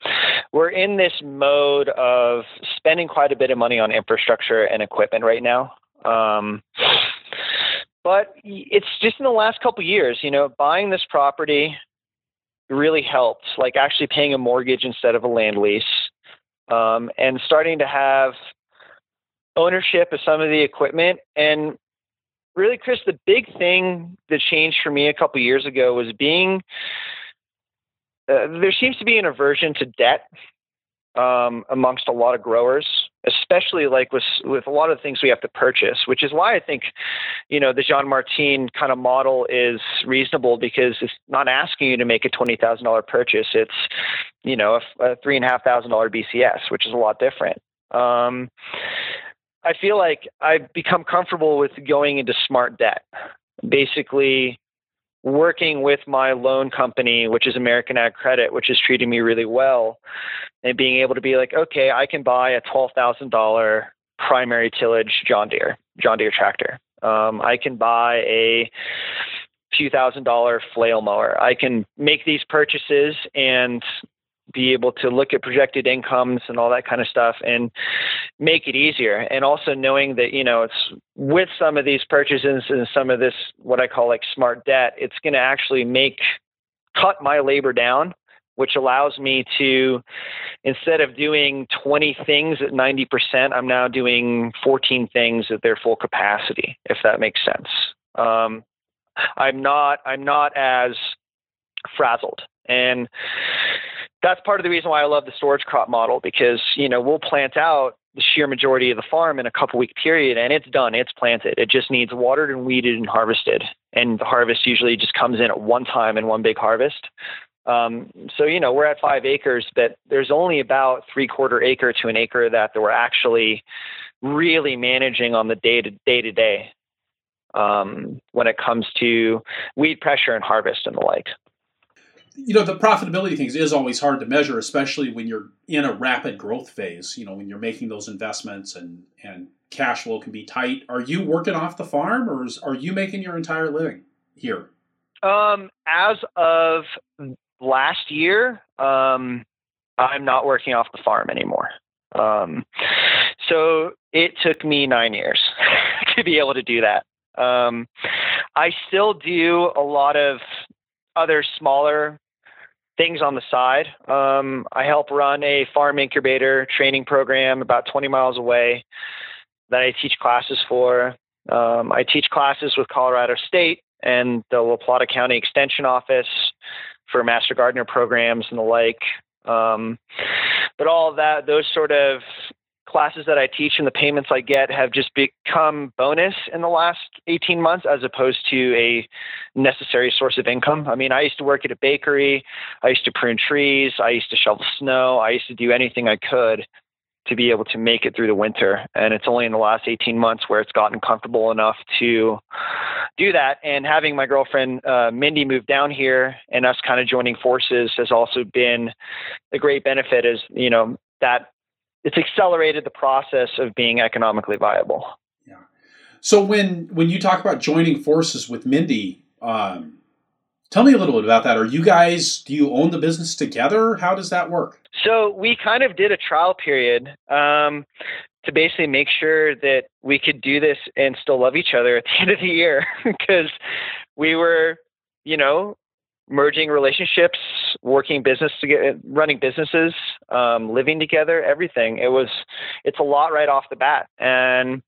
we're in this mode of spending quite a bit of money on infrastructure and equipment right now. Um, but it's just in the last couple years, you know, buying this property, really helped, like actually paying a mortgage instead of a land lease, um, and starting to have ownership of some of the equipment. And really, Chris, the big thing that changed for me a couple years ago was being uh, there seems to be an aversion to debt um, amongst a lot of growers, especially like with with a lot of things we have to purchase, which is why I think, you know, the Jean Martin kind of model is reasonable because it's not asking you to make a twenty thousand dollar purchase. It's, you know, a, a three and a half thousand dollar BCS, which is a lot different. Um, I feel like I've become comfortable with going into smart debt. Basically, working with my loan company, which is American Ag Credit, which is treating me really well, and being able to be like, okay, I can buy a twelve thousand dollar primary tillage John Deere John Deere tractor. Um, I can buy a few thousand dollar flail mower. I can make these purchases and be able to look at projected incomes and all that kind of stuff and make it easier. And also knowing that, you know, it's with some of these purchases and some of this, what I call like smart debt, it's going to actually make, cut my labor down, which allows me to, instead of doing 20 things at 90%, I'm now doing 14 things at their full capacity, if that makes sense. Um, I'm not, I'm not as frazzled. And that's part of the reason why I love the storage crop model because you know we'll plant out the sheer majority of the farm in a couple week period and it's done it's planted. It just needs watered and weeded and harvested. And the harvest usually just comes in at one time in one big harvest. Um, so you know we're at five acres but there's only about three quarter acre to an acre that that we're actually really managing on the day to day to day um, when it comes to weed pressure and harvest and the like you know the profitability things is always hard to measure especially when you're in a rapid growth phase you know when you're making those investments and and cash flow can be tight. Are you working off the farm or is, are you making your entire living here? Um as of last year um i'm not working off the farm anymore. Um so it took me 9 years (laughs) to be able to do that. Um i still do a lot of other smaller things on the side. Um, I help run a farm incubator training program about 20 miles away that I teach classes for. Um, I teach classes with Colorado State and the La Plata County Extension Office for Master Gardener programs and the like. Um, but all that, those sort of classes that I teach and the payments I get have just become bonus in the last 18 months as opposed to a necessary source of income. I mean, I used to work at a bakery, I used to prune trees, I used to shovel snow, I used to do anything I could to be able to make it through the winter. And it's only in the last 18 months where it's gotten comfortable enough to do that. And having my girlfriend, uh, Mindy, move down here and us kind of joining forces has also been a great benefit as, you know, that it's accelerated the process of being economically viable. Yeah. So when when you talk about joining forces with Mindy, um, tell me a little bit about that. Are you guys do you own the business together? How does that work? So we kind of did a trial period um, to basically make sure that we could do this and still love each other at the end of the year (laughs) because we were, you know, merging relationships, working business together, running businesses, um, living together, everything. It was, it's a lot right off the bat. And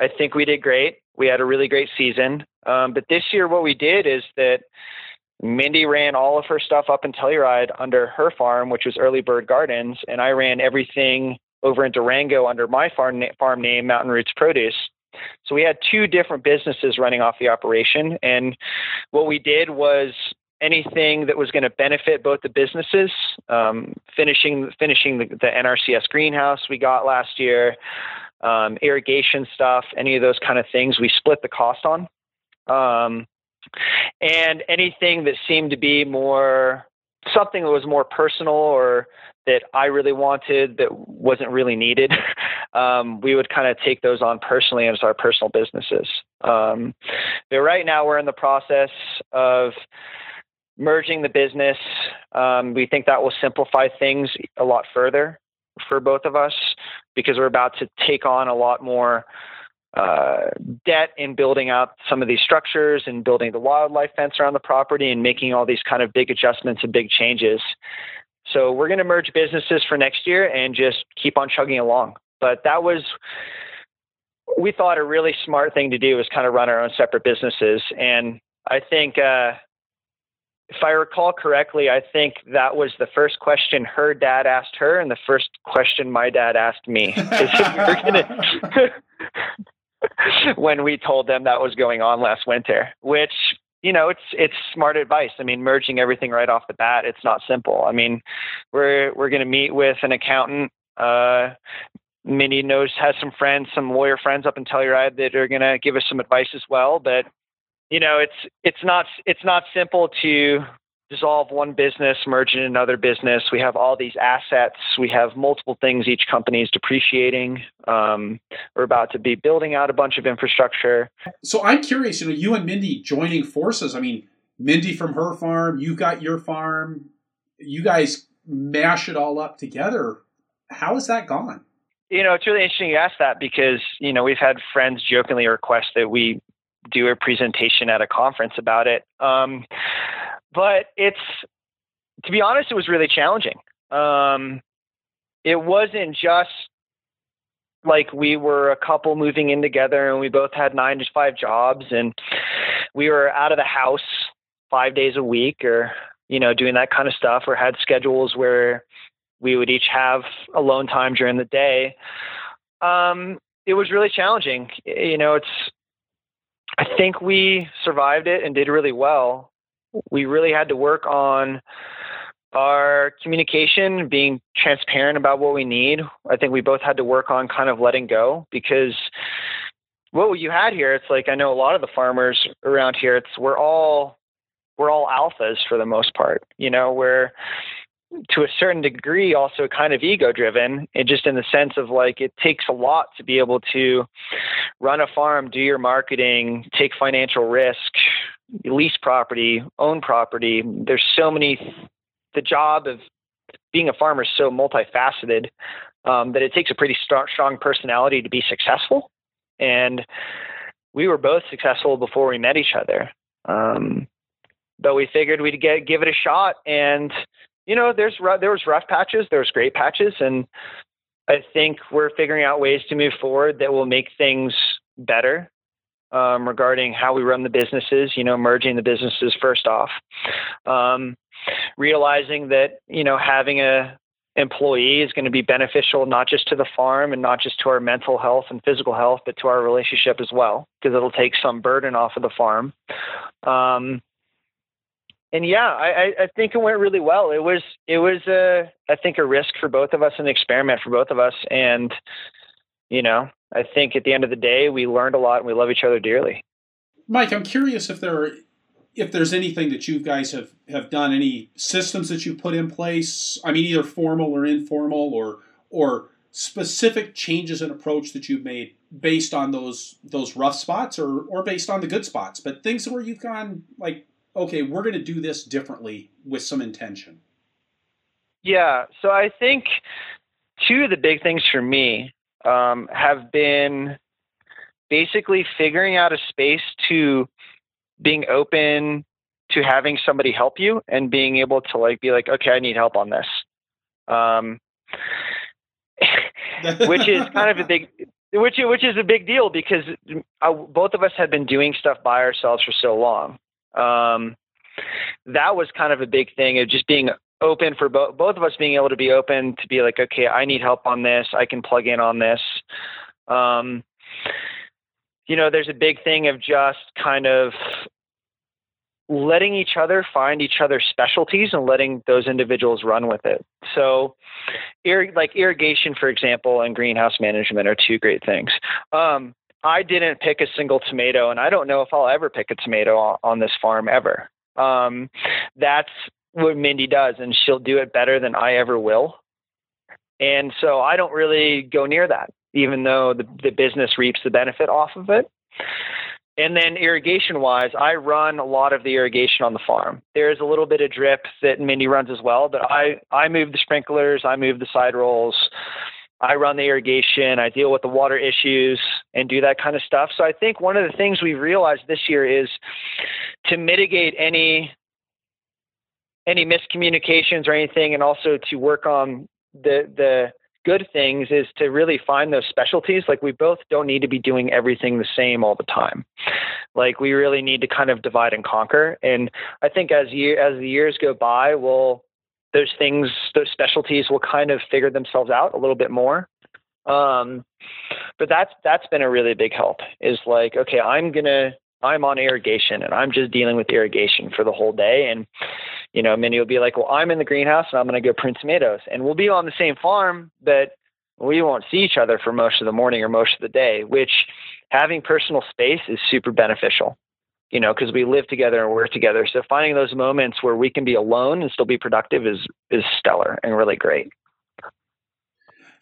I think we did great. We had a really great season. Um, but this year, what we did is that Mindy ran all of her stuff up in Telluride under her farm, which was Early Bird Gardens, and I ran everything over in Durango under my farm, farm name, Mountain Roots Produce. So we had two different businesses running off the operation. And what we did was anything that was going to benefit both the businesses, um, finishing finishing the, the, NRCS greenhouse we got last year, um, irrigation stuff, any of those kind of things, we split the cost on. Um, and anything that seemed to be more something that was more personal or that I really wanted that wasn't really needed, (laughs) um, we would kind of take those on personally as our personal businesses. Um, but right now we're in the process of merging the business. Um, we think that will simplify things a lot further for both of us because we're about to take on a lot more uh, debt in building out some of these structures and building the wildlife fence around the property and making all these kind of big adjustments and big changes. So we're going to merge businesses for next year and just keep on chugging along. But that was we thought a really smart thing to do was kind of run our own separate businesses and I think uh, if I recall correctly, I think that was the first question her dad asked her, and the first question my dad asked me. (laughs) (laughs) when we told them that was going on last winter, which you know, it's it's smart advice. I mean, merging everything right off the bat, it's not simple. I mean, we're we're going to meet with an accountant. Uh, Mindy knows has some friends, some lawyer friends up in Telluride that are going to give us some advice as well. But you know, it's it's not it's not simple to dissolve one business, merge in another business. We have all these assets. We have multiple things each company is depreciating. Um, we're about to be building out a bunch of infrastructure. So I'm curious, you know, you and Mindy joining forces. I mean, Mindy from her farm, you got your farm, you guys mash it all up together. How has that gone? You know, it's really interesting you ask that because, you know, we've had friends jokingly request that we do a presentation at a conference about it. Um, but it's, to be honest, it was really challenging. Um, it wasn't just like we were a couple moving in together and we both had nine to five jobs and we were out of the house five days a week or you know doing that kind of stuff or had schedules where we would each have alone time during the day um, it was really challenging you know it's i think we survived it and did really well we really had to work on our communication, being transparent about what we need. I think we both had to work on kind of letting go because what you had here, it's like I know a lot of the farmers around here, it's we're all we're all alphas for the most part. You know, we're to a certain degree also kind of ego driven and just in the sense of like it takes a lot to be able to run a farm do your marketing take financial risk lease property own property there's so many the job of being a farmer is so multifaceted um, that it takes a pretty st- strong personality to be successful. And we were both successful before we met each other. Um, but we figured we'd get give it a shot. And you know, there's there was rough patches, there was great patches, and I think we're figuring out ways to move forward that will make things better um, regarding how we run the businesses. You know, merging the businesses first off. Um, realizing that you know having a employee is going to be beneficial not just to the farm and not just to our mental health and physical health, but to our relationship as well, because it'll take some burden off of the farm. Um, and yeah, I, I think it went really well. It was it was a I think a risk for both of us, an experiment for both of us, and you know I think at the end of the day we learned a lot and we love each other dearly. Mike, I'm curious if there are if there's anything that you guys have, have done, any systems that you put in place, I mean, either formal or informal, or or specific changes in approach that you've made based on those those rough spots, or or based on the good spots, but things where you've gone like, okay, we're going to do this differently with some intention. Yeah, so I think two of the big things for me um, have been basically figuring out a space to being open to having somebody help you and being able to like be like, okay, I need help on this. Um, (laughs) which is kind of a big, which which is a big deal because I, both of us had been doing stuff by ourselves for so long. Um, that was kind of a big thing of just being open for both both of us being able to be open to be like, okay, I need help on this. I can plug in on this. Um, you know, there's a big thing of just kind of letting each other find each other's specialties and letting those individuals run with it. So, ir- like irrigation, for example, and greenhouse management are two great things. Um, I didn't pick a single tomato, and I don't know if I'll ever pick a tomato on, this farm ever. Um, that's what Mindy does, and she'll do it better than I ever will. And so I don't really go near that even though the, the business reaps the benefit off of it. And then irrigation wise, I run a lot of the irrigation on the farm. There's a little bit of drip that Mindy runs as well, but I, I move the sprinklers, I move the side rolls, I run the irrigation, I deal with the water issues and do that kind of stuff. So I think one of the things we've realized this year is to mitigate any any miscommunications or anything and also to work on the the good things is to really find those specialties. Like we both don't need to be doing everything the same all the time. Like we really need to kind of divide and conquer. And I think as year as the years go by, we'll those things, those specialties will kind of figure themselves out a little bit more. Um, but that's that's been a really big help. Is like, okay, I'm gonna I'm on irrigation and I'm just dealing with irrigation for the whole day. And, you know, Mindy will be like, well, I'm in the greenhouse and I'm going to go prune tomatoes. And we'll be on the same farm, but we won't see each other for most of the morning or most of the day, which having personal space is super beneficial. You know, because we live together and work together. So finding those moments where we can be alone and still be productive is is stellar and really great.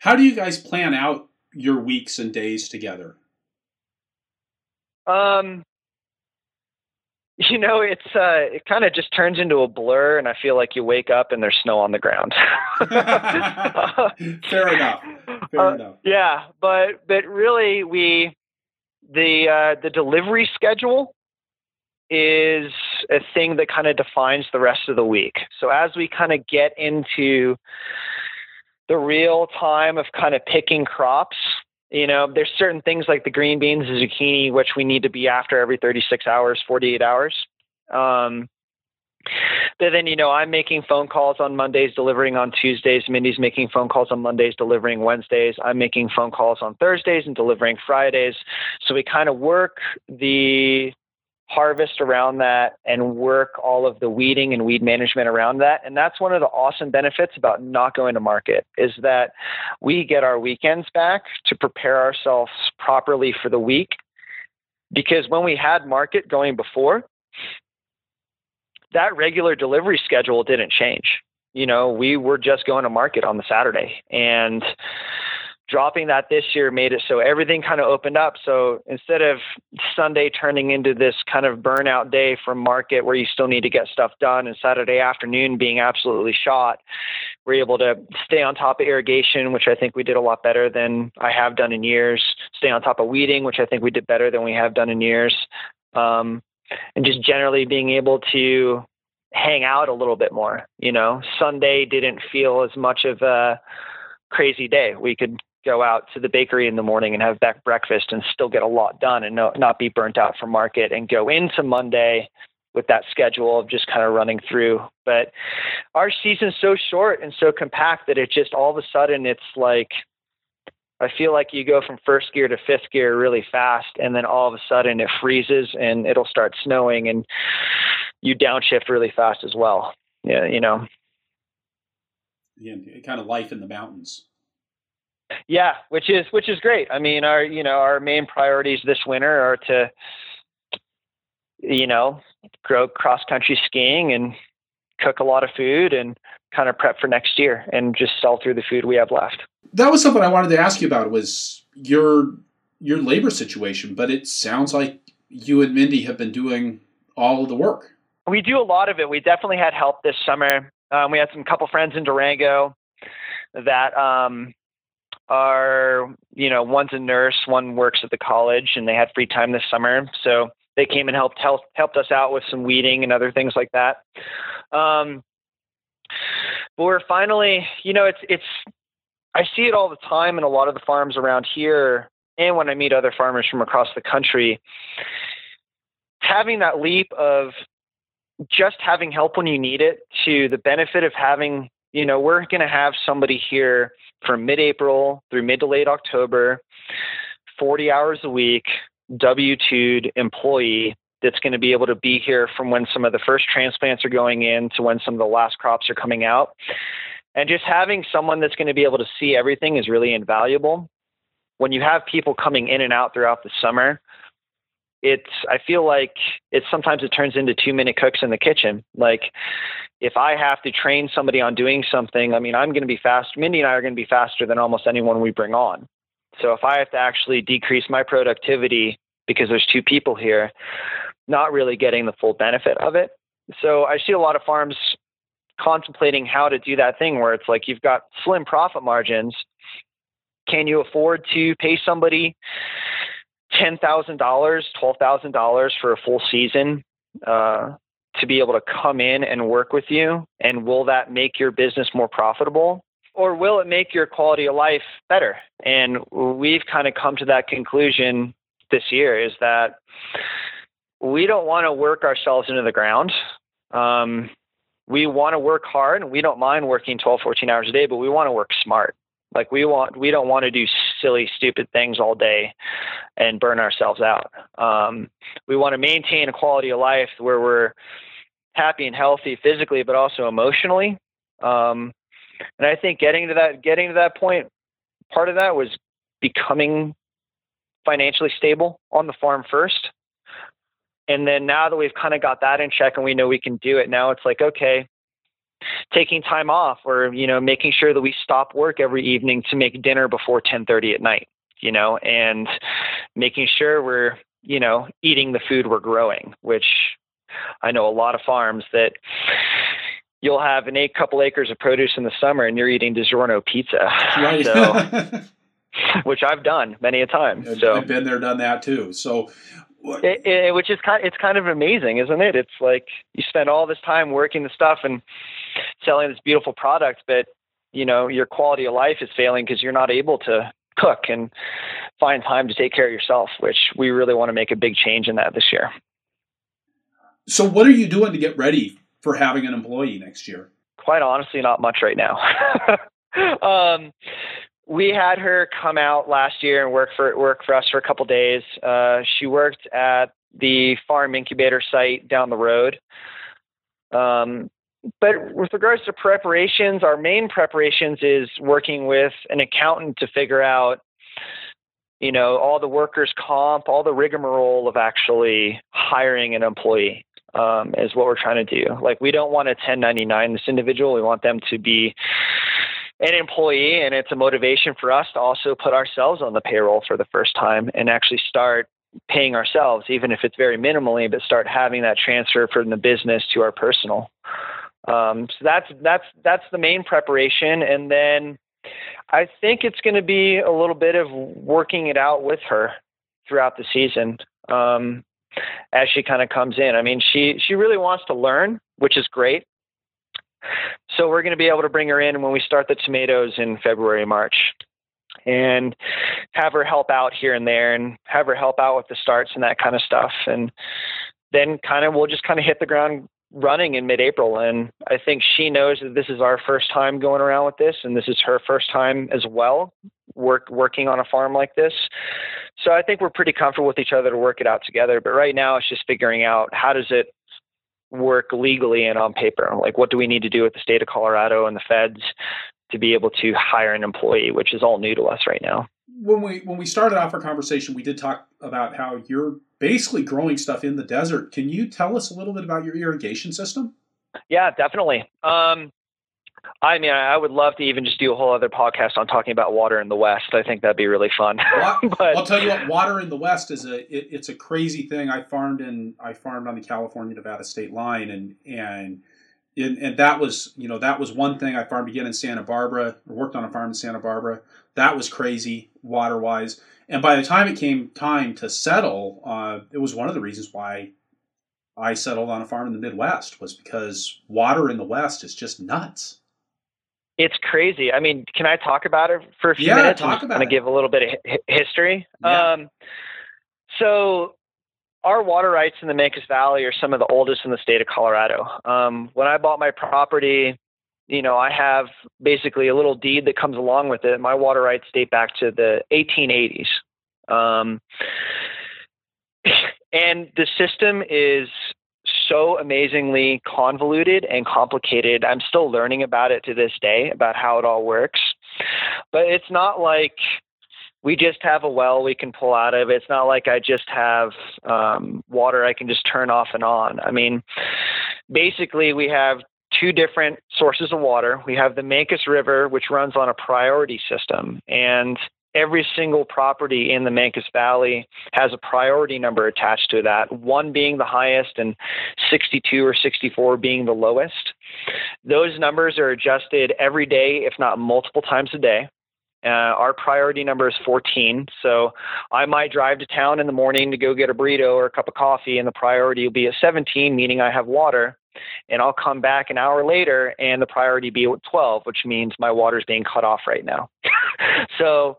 How do you guys plan out your weeks and days together? Um, you know, it's uh, it kind of just turns into a blur, and I feel like you wake up and there's snow on the ground. (laughs) Fair enough. Fair uh, enough. Yeah, but but really, we the uh, the delivery schedule is a thing that kind of defines the rest of the week. So as we kind of get into the real time of kind of picking crops, you know, there's certain things like the green beans, the zucchini, which we need to be after every 36 hours, 48 hours. Um, but then, you know, I'm making phone calls on Mondays, delivering on Tuesdays. Mindy's making phone calls on Mondays, delivering Wednesdays. I'm making phone calls on Thursdays and delivering Fridays. So we kind of work the harvest around that and work all of the weeding and weed management around that. And that's one of the awesome benefits about not going to market is that we get our weekends back to prepare ourselves properly for the week. Because when we had market going before that regular delivery schedule didn't change. You know we were just going to market on the saturday. And dropping that this year made it so everything kind of opened up. So instead of Sunday turning into this kind of burnout day from market where you still need to get stuff done and Saturday afternoon being absolutely shot, we're able to stay on top of irrigation, which I think we did a lot better than I have done in years, stay on top of weeding, which I think we did better than we have done in years. Um, and just generally being able to hang out a little bit more, you know, Sunday didn't feel as much of a, crazy day. We could go out to the bakery in the morning and have back breakfast and still get a lot done and no, not be burnt out from market and go into Monday with that schedule of just kind of running through. But our season's so short and so compact that it just all of a sudden it's like I feel like you go from first gear to fifth gear really fast and then all of a sudden it freezes and it'll start snowing and you downshift really fast as well. Yeah, you know. Yeah, kind of life in the mountains. Yeah, which is which is great. I mean, our you know our main priorities this winter are to you know grow cross country skiing and cook a lot of food and kind of prep for next year and just sell through the food we have left. That was something I wanted to ask you about was your your labor situation, but it sounds like you and Mindy have been doing all of the work. We do a lot of it. We definitely had help this summer. Um, we had some couple friends in Durango that um, are, you know, one's a nurse, one works at the college, and they had free time this summer. So they came and helped help, helped us out with some weeding and other things like that. Um, but we're finally, you know, it's it's I see it all the time in a lot of the farms around here, and when I meet other farmers from across the country. Having that leap of just having help when you need it to the benefit of having, you know, we're going to have somebody here from mid April through mid to late October, 40 hours a week, W 2'd employee that's going to be able to be here from when some of the first transplants are going in to when some of the last crops are coming out. And just having someone that's going to be able to see everything is really invaluable. When you have people coming in and out throughout the summer, it's I feel like it's sometimes it turns into two minute cooks in the kitchen. Like if I have to train somebody on doing something, I mean I'm going to be fast. Mindy and I are going to be faster than almost anyone we bring on. So if I have to actually decrease my productivity because there's two people here, not really getting the full benefit of it. So I see a lot of farms contemplating how to do that thing where it's like you've got slim profit margins. Can you afford to pay somebody ten thousand dollars, twelve thousand dollars for a full season uh, to be able to come in and work with you? And will that make your business more profitable? Or will it make your quality of life better? And we've kind of come to that conclusion this year is that we don't want to work ourselves into the ground. Um, we want to work hard and we don't mind working 12, 14 hours a day, but we want to work smart. Like we want, we don't want to do silly, stupid things all day and burn ourselves out. Um, we want to maintain a quality of life where we're happy and healthy physically, but also emotionally. Um, and I think getting to that, getting to that point, part of that was becoming financially stable on the farm first. and then now that we've kind of got that in check and we know we can do it, now it's like, okay, taking time off or, you know, making sure that we stop work every evening to make dinner before 1030 at night, you know, and making sure we're, you know, eating the food we're growing, which I know a lot of farms that you'll have an eight couple acres of produce in the summer and you're eating DiGiorno pizza. Right. So, (laughs) which I've done many a time. So I've been there, done that too. So it, it, which is kind it's kind of amazing, isn't it? It's like you spend all this time working the stuff and selling this beautiful product, but you know your quality of life is failing because you're not able to cook and find time to take care of yourself. Which we really want to make a big change in that this year. So, what are you doing to get ready for having an employee next year? Quite honestly, not much right now. (laughs) um, we had her come out last year and work for work for us for a couple days. Uh, she worked at the farm incubator site down the road. Um, but with regards to preparations, our main preparations is working with an accountant to figure out, you know, all the workers' comp, all the rigmarole of actually hiring an employee. Um, is what we're trying to do. Like, we don't want a 1099 this individual. We want them to be an employee, and it's a motivation for us to also put ourselves on the payroll for the first time and actually start paying ourselves, even if it's very minimally, but start having that transfer from the business to our personal. Um, so that's that's that's the main preparation, and then I think it's going to be a little bit of working it out with her throughout the season um, as she kind of comes in. I mean, she she really wants to learn, which is great. So we're going to be able to bring her in when we start the tomatoes in February, March, and have her help out here and there, and have her help out with the starts and that kind of stuff, and then kind of we'll just kind of hit the ground running in mid-April. And I think she knows that this is our first time going around with this, and this is her first time as well work working on a farm like this. So I think we're pretty comfortable with each other to work it out together. But right now, it's just figuring out how does it work legally and on paper. Like, what do we need to do with the state of Colorado and the feds to be able to hire an employee, which is all new to us right now. When we when we started off our conversation, we did talk about how you're basically growing stuff in the desert. Can you tell us a little bit about your irrigation system? Yeah, definitely. Um, I mean, I would love to even just do a whole other podcast on talking about water in the West. I think that'd be really fun. (laughs) but, I'll tell you what, water in the West is a it, it's a crazy thing. I farmed in I farmed on the California Nevada state line, and and and, and that was you know that was one thing I farmed again in Santa Barbara. Worked on a farm in Santa Barbara. That was crazy water wise. And by the time it came time to settle, uh, it was one of the reasons why I settled on a farm in the Midwest was because water in the West is just nuts. It's crazy. I mean, can I talk about it for a few yeah, minutes? Talk about and to give a little bit of history. Yeah. Um, so, our water rights in the Mancos Valley are some of the oldest in the state of Colorado. Um, when I bought my property, you know, I have basically a little deed that comes along with it. My water rights date back to the 1880s. Um, (laughs) and the system is so amazingly convoluted and complicated. I'm still learning about it to this day, about how it all works. But it's not like we just have a well we can pull out of. It's not like I just have um, water I can just turn off and on. I mean, basically, we have two different sources of water. We have the Mancos River, which runs on a priority system, and every single property in the Mancos Valley has a priority number attached to that, one being the highest and 62 or 64 being the lowest. Those numbers are adjusted every day, if not multiple times a day. Uh, our priority number is 14. So I might drive to town in the morning to go get a burrito or a cup of coffee, and the priority will be at 17, meaning I have water. And I'll come back an hour later, and the priority be at 12, which means my water is being cut off right now. (laughs) so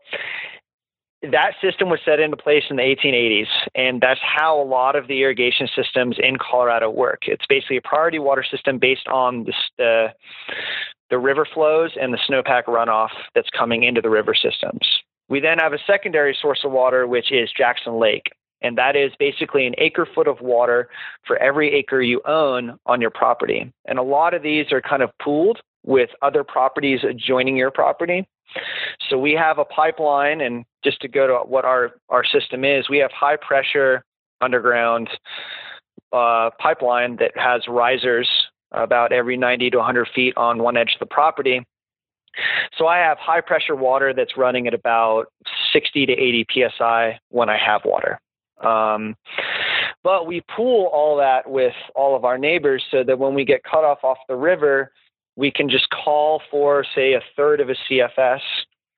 that system was set into place in the 1880s, and that's how a lot of the irrigation systems in Colorado work. It's basically a priority water system based on the, the, the river flows and the snowpack runoff that's coming into the river systems. We then have a secondary source of water, which is Jackson Lake. And that is basically an acre foot of water for every acre you own on your property. And a lot of these are kind of pooled with other properties adjoining your property. So we have a pipeline, and just to go to what our, our system is, we have high pressure underground uh, pipeline that has risers about every 90 to 100 feet on one edge of the property. So I have high pressure water that's running at about 60 to 80 psi when I have water. Um, but we pool all that with all of our neighbors so that when we get cut off off the river, we can just call for, say, a third of a CFS,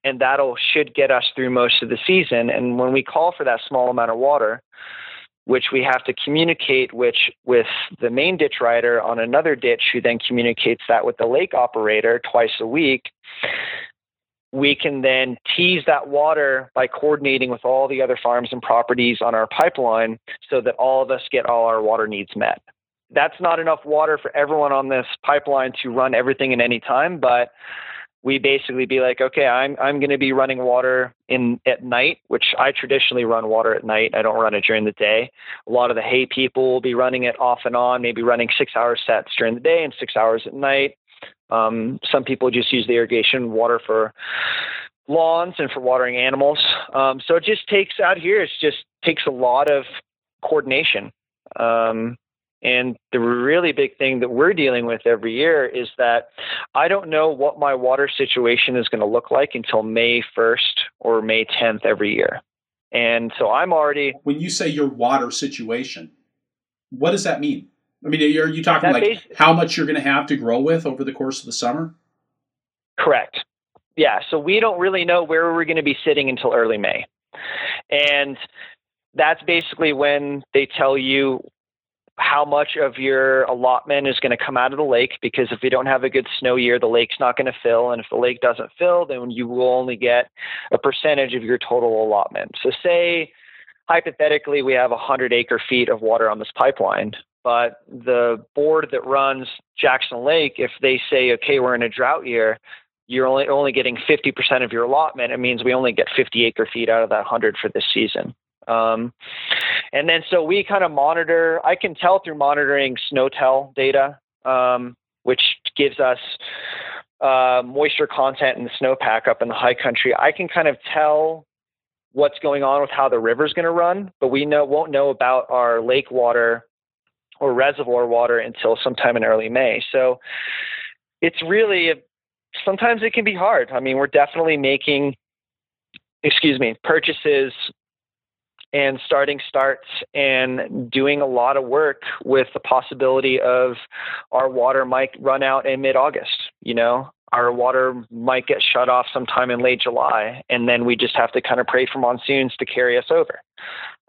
and that'll should get us through most of the season. And when we call for that small amount of water, which we have to communicate which with the main ditch rider on another ditch who then communicates that with the lake operator twice a week we can then tease that water by coordinating with all the other farms and properties on our pipeline so that all of us get all our water needs met. That's not enough water for everyone on this pipeline to run everything at any time, but we basically be like, okay, I'm I'm going to be running water in at night, which I traditionally run water at night. I don't run it during the day. A lot of the hay people will be running it off and on, maybe running six hour sets during the day and six hours at night. Um, some people just use the irrigation water for lawns and for watering animals. Um, so it just takes out here. It just takes a lot of coordination. Um, and the really big thing that we're dealing with every year is that I don't know what my water situation is going to look like until May 1st or May 10th every year. And so I'm already. When you say your water situation, what does that mean? I mean, are you talking like how much you're going to have to grow with over the course of the summer? Correct. Yeah. So we don't really know where we're going to be sitting until early May. And that's basically when they tell you how much of your allotment is going to come out of the lake because if we don't have a good snow year the lake's not going to fill and if the lake doesn't fill then you will only get a percentage of your total allotment so say hypothetically we have 100 acre feet of water on this pipeline but the board that runs Jackson Lake, if they say, okay, we're in a drought year, you're only only getting 50% of your allotment. It means we only get 50 acre feet out of that 100 for this season. Um, and then so we kind of monitor. I can tell through monitoring SNOTEL data, um, which gives us uh, moisture content in the snowpack up in the high country. I can kind of tell what's going on with how the river's going to run, but we know won't know about our lake water or reservoir water until sometime in early May. So it's really sometimes it can be hard. I mean, we're definitely making excuse me, purchases and starting starts and doing a lot of work with the possibility of our water might run out in mid-August, you know. Our water might get shut off sometime in late July, and then we just have to kind of pray for monsoons to carry us over.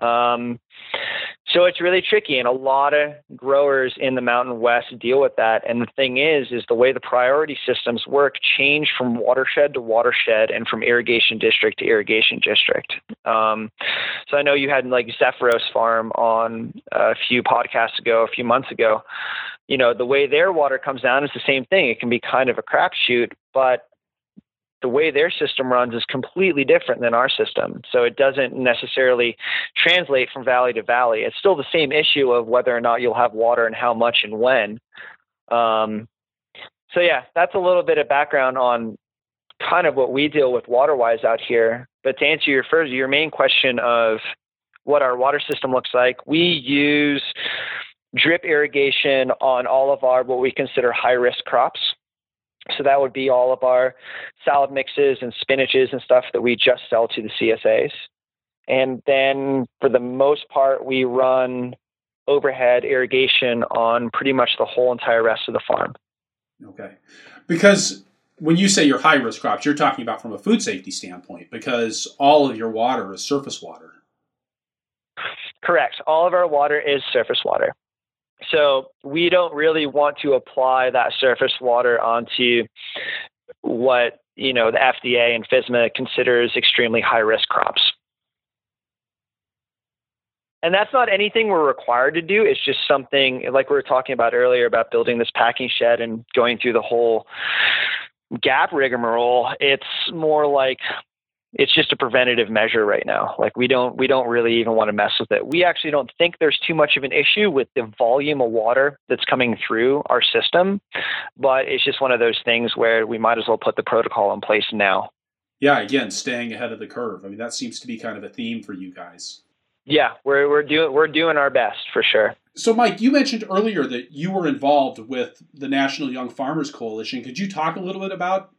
Um, so it's really tricky, and a lot of growers in the Mountain West deal with that. And the thing is, is the way the priority systems work change from watershed to watershed and from irrigation district to irrigation district. Um, so I know you had like Zephyros Farm on a few podcasts ago, a few months ago. You know, the way their water comes down is the same thing. It can be kind of a crapshoot, but the way their system runs is completely different than our system. So it doesn't necessarily translate from valley to valley. It's still the same issue of whether or not you'll have water and how much and when. Um, so yeah, that's a little bit of background on kind of what we deal with water-wise out here. But to answer your first, your main question of what our water system looks like, we use drip irrigation on all of our what we consider high-risk crops. So that would be all of our salad mixes and spinaches and stuff that we just sell to the CSAs. And then for the most part, we run overhead irrigation on pretty much the whole entire rest of the farm. Okay. Because when you say your high risk crops, you're talking about from a food safety standpoint because all of your water is surface water. Correct. All of our water is surface water. So we don't really want to apply that surface water onto what you know the FDA and FSMA considers extremely high risk crops. And that's not anything we're required to do. It's just something like we were talking about earlier about building this packing shed and going through the whole GAP rigmarole. It's more like it's just a preventative measure right now. Like we don't we don't really even want to mess with it. We actually don't think there's too much of an issue with the volume of water that's coming through our system, but it's just one of those things where we might as well put the protocol in place now. Yeah, again, staying ahead of the curve. I mean, that seems to be kind of a theme for you guys. yeah, we're we're doing we're doing our best for sure. So, Mike, you mentioned earlier that you were involved with the National Young Farmers Coalition. Could you talk a little bit about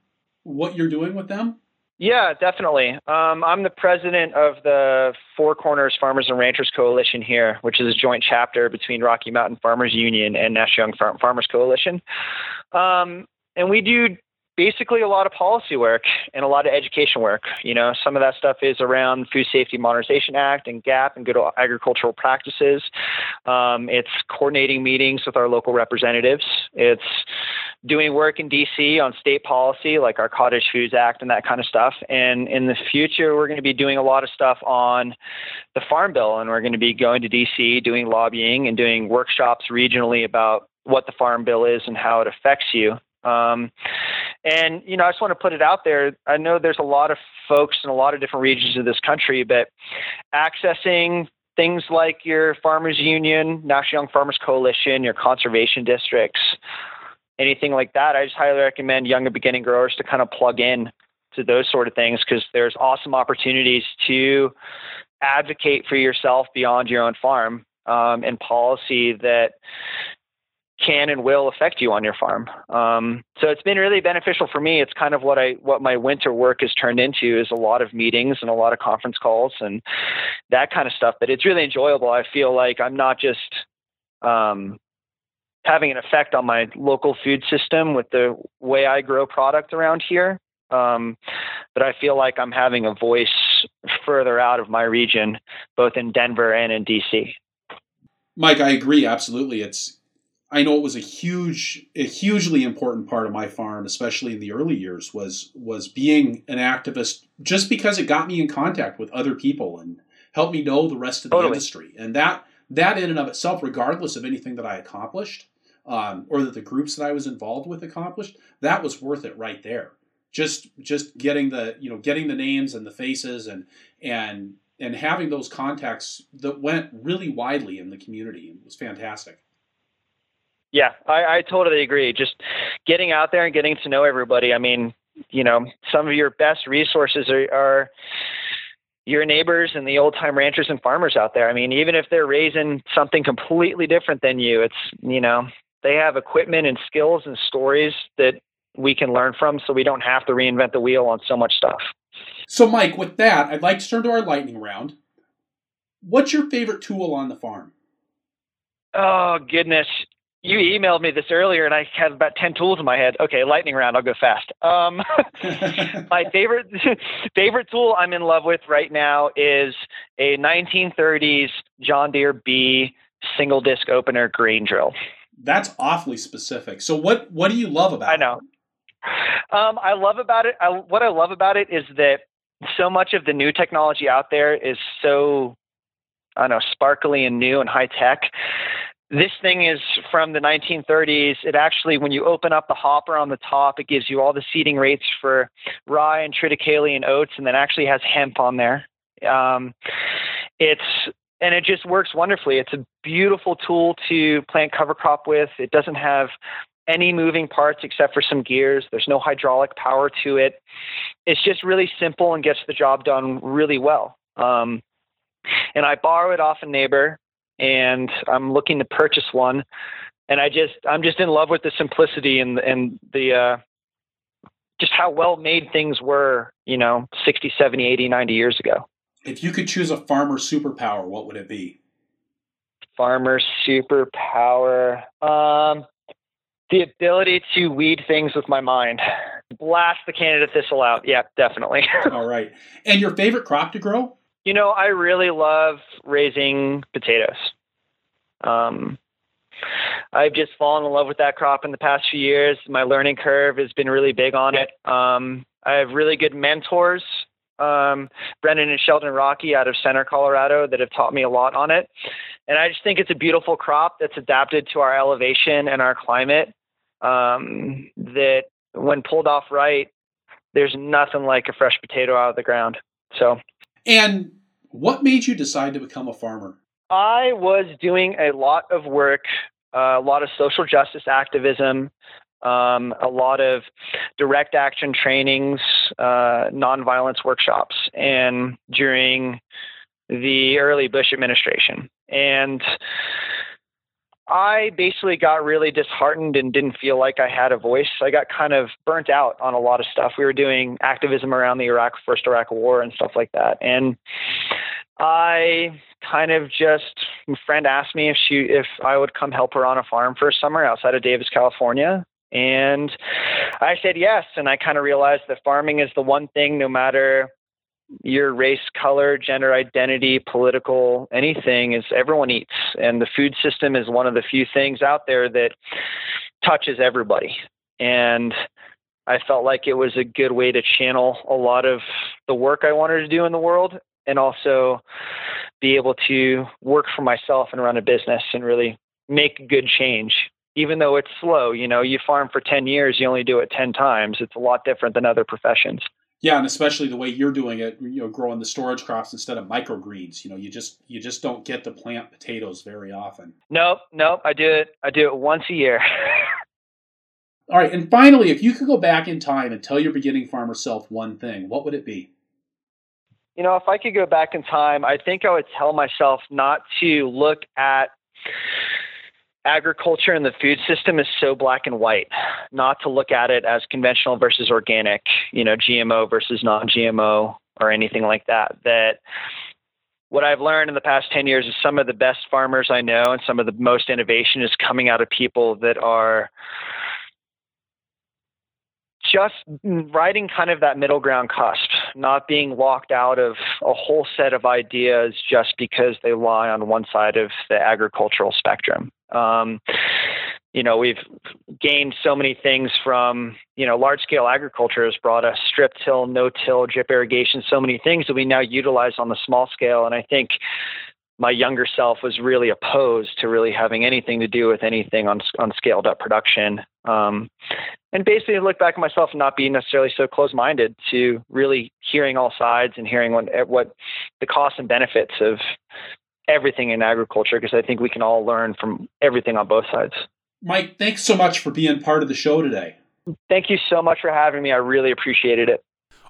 what you're doing with them? Yeah, definitely. Um, I'm the president of the Four Corners Farmers and Ranchers Coalition here, which is a joint chapter between Rocky Mountain Farmers Union and National Young Farm- Farmers Coalition. Um, and we do basically a lot of policy work and a lot of education work. You know, some of that stuff is around Food Safety Modernization Act and GAP and good agricultural practices. Um, it's coordinating meetings with our local representatives. It's doing work in DC on state policy like our Cottage Foods Act and that kind of stuff. And in the future, we're going to be doing a lot of stuff on the Farm Bill, and we're going to be going to DC, doing lobbying and doing workshops regionally about what the Farm Bill is and how it affects you. Um, and you know, I just want to put it out there. I know there's a lot of folks in a lot of different regions of this country, but accessing things like your farmers union, National Young Farmers Coalition, your conservation districts, anything like that, I just highly recommend young and beginning growers to kind of plug in to those sort of things because there's awesome opportunities to advocate for yourself beyond your own farm um, and policy that can and will affect you on your farm. Um, so it's been really beneficial for me. It's kind of what I what my winter work has turned into is a lot of meetings and a lot of conference calls and that kind of stuff. But it's really enjoyable. I feel like I'm not just um, having an effect on my local food system with the way I grow product around here. Um, but I feel like I'm having a voice further out of my region, both in Denver and in DC. Mike, I agree absolutely. It's I know it was a huge, a hugely important part of my farm, especially in the early years, was was being an activist. Just because it got me in contact with other people and helped me know the rest of the totally. industry, and that that in and of itself, regardless of anything that I accomplished, um, or that the groups that I was involved with accomplished, that was worth it right there. Just just getting the you know getting the names and the faces and and and having those contacts that went really widely in the community was fantastic. Yeah, I, I totally agree. Just getting out there and getting to know everybody. I mean, you know, some of your best resources are, are your neighbors and the old time ranchers and farmers out there. I mean, even if they're raising something completely different than you, it's, you know, they have equipment and skills and stories that we can learn from so we don't have to reinvent the wheel on so much stuff. So, Mike, with that, I'd like to turn to our lightning round. What's your favorite tool on the farm? Oh, goodness. You emailed me this earlier, and I had about ten tools in my head. Okay, lightning round. I'll go fast. Um, (laughs) my favorite (laughs) favorite tool I'm in love with right now is a 1930s John Deere B single disc opener grain drill. That's awfully specific. So what what do you love about it? I know. Um, I love about it. I, what I love about it is that so much of the new technology out there is so I don't know sparkly and new and high tech. This thing is from the 1930s. It actually, when you open up the hopper on the top, it gives you all the seeding rates for rye and triticale and oats, and then actually has hemp on there. Um, it's and it just works wonderfully. It's a beautiful tool to plant cover crop with. It doesn't have any moving parts except for some gears. There's no hydraulic power to it. It's just really simple and gets the job done really well. Um, and I borrow it off a neighbor, and I'm looking to purchase one. And I just I'm just in love with the simplicity and and the uh, just how well made things were, you know, 60, 70, 80, 90 years ago. If you could choose a farmer superpower, what would it be? Farmer superpower. Um, the ability to weed things with my mind. Blast the Canada thistle out. Yeah, definitely. (laughs) All right. And your favorite crop to grow? You know, I really love raising potatoes. Um, I've just fallen in love with that crop in the past few years. My learning curve has been really big on it. Um, I have really good mentors um, Brendan and Sheldon Rockey out of Center, Colorado, that have taught me a lot on it. And I just think it's a beautiful crop that's adapted to our elevation and our climate. Um, that when pulled off right, there's nothing like a fresh potato out of the ground. So, and what made you decide to become a farmer? I was doing a lot of work, uh, a lot of social justice activism, um, a lot of direct action trainings, uh, nonviolence workshops. And during the early Bush administration. And I basically got really disheartened and didn't feel like I had a voice. I got kind of burnt out on a lot of stuff. We were doing activism around the Iraq first Iraq War and stuff like that. And I kind of just a friend asked me if she if I would come help her on a farm for a summer outside of Davis, California. And I said yes. And I kind of realized that farming is the one thing, no matter your race, color, gender identity, political, anything, is everyone eats. And the food system is one of the few things out there that touches everybody. And I felt like it was a good way to channel a lot of the work I wanted to do in the world and also be able to work for myself and run a business and really make good change even though it's slow you know you farm for 10 years you only do it 10 times it's a lot different than other professions yeah and especially the way you're doing it you know growing the storage crops instead of microgreens you know you just you just don't get to plant potatoes very often. Nope nope i do it i do it once a year. (laughs) All right and finally if you could go back in time and tell your beginning farmer self one thing what would it be? You know if i could go back in time i think i would tell myself not to look at agriculture and the food system is so black and white not to look at it as conventional versus organic you know gmo versus non-gmo or anything like that that what I've learned in the past 10 years is some of the best farmers I know and some of the most innovation is coming out of people that are just riding kind of that middle ground cusp, not being locked out of a whole set of ideas just because they lie on one side of the agricultural spectrum. Um, you know, we've gained so many things from, you know, large scale agriculture has brought us strip till, no till, drip irrigation, so many things that we now utilize on the small scale. And I think my younger self was really opposed to really having anything to do with anything on on scaled up production. Um, and basically, look back at myself and not being necessarily so close minded to really hearing all sides and hearing what what the costs and benefits of everything in agriculture because I think we can all learn from everything on both sides. Mike, thanks so much for being part of the show today. Thank you so much for having me. I really appreciated it.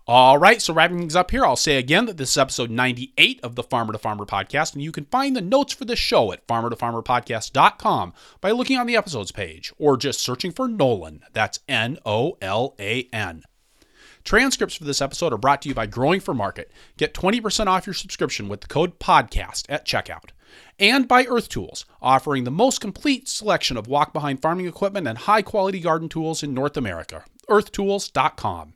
All right, so wrapping things up here, I'll say again that this is episode 98 of the Farmer to Farmer podcast, and you can find the notes for the show at farmertofarmerpodcast.com by looking on the episodes page or just searching for Nolan. That's N O L A N. Transcripts for this episode are brought to you by Growing for Market. Get 20% off your subscription with the code PODCAST at checkout. And by Earth Tools, offering the most complete selection of walk behind farming equipment and high quality garden tools in North America. EarthTools.com.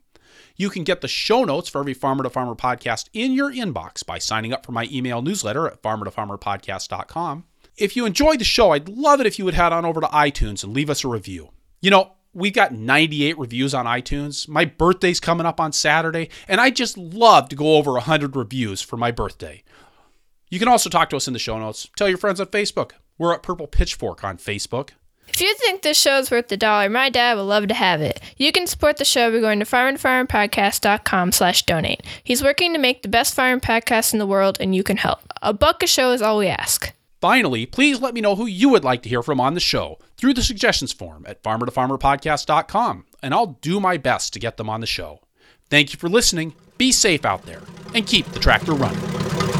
You can get the show notes for every Farmer to Farmer podcast in your inbox by signing up for my email newsletter at farmertofarmerpodcast.com. If you enjoyed the show, I'd love it if you would head on over to iTunes and leave us a review. You know, we got 98 reviews on iTunes. My birthday's coming up on Saturday, and I just love to go over 100 reviews for my birthday. You can also talk to us in the show notes. Tell your friends on Facebook. We're at Purple Pitchfork on Facebook. If you think this show is worth the dollar, my dad would love to have it. You can support the show by going to farmertofarmerpodcast.com slash donate. He's working to make the best farm podcast in the world, and you can help. A buck a show is all we ask. Finally, please let me know who you would like to hear from on the show through the suggestions form at farmertofarmerpodcast.com, and I'll do my best to get them on the show. Thank you for listening, be safe out there, and keep the tractor running.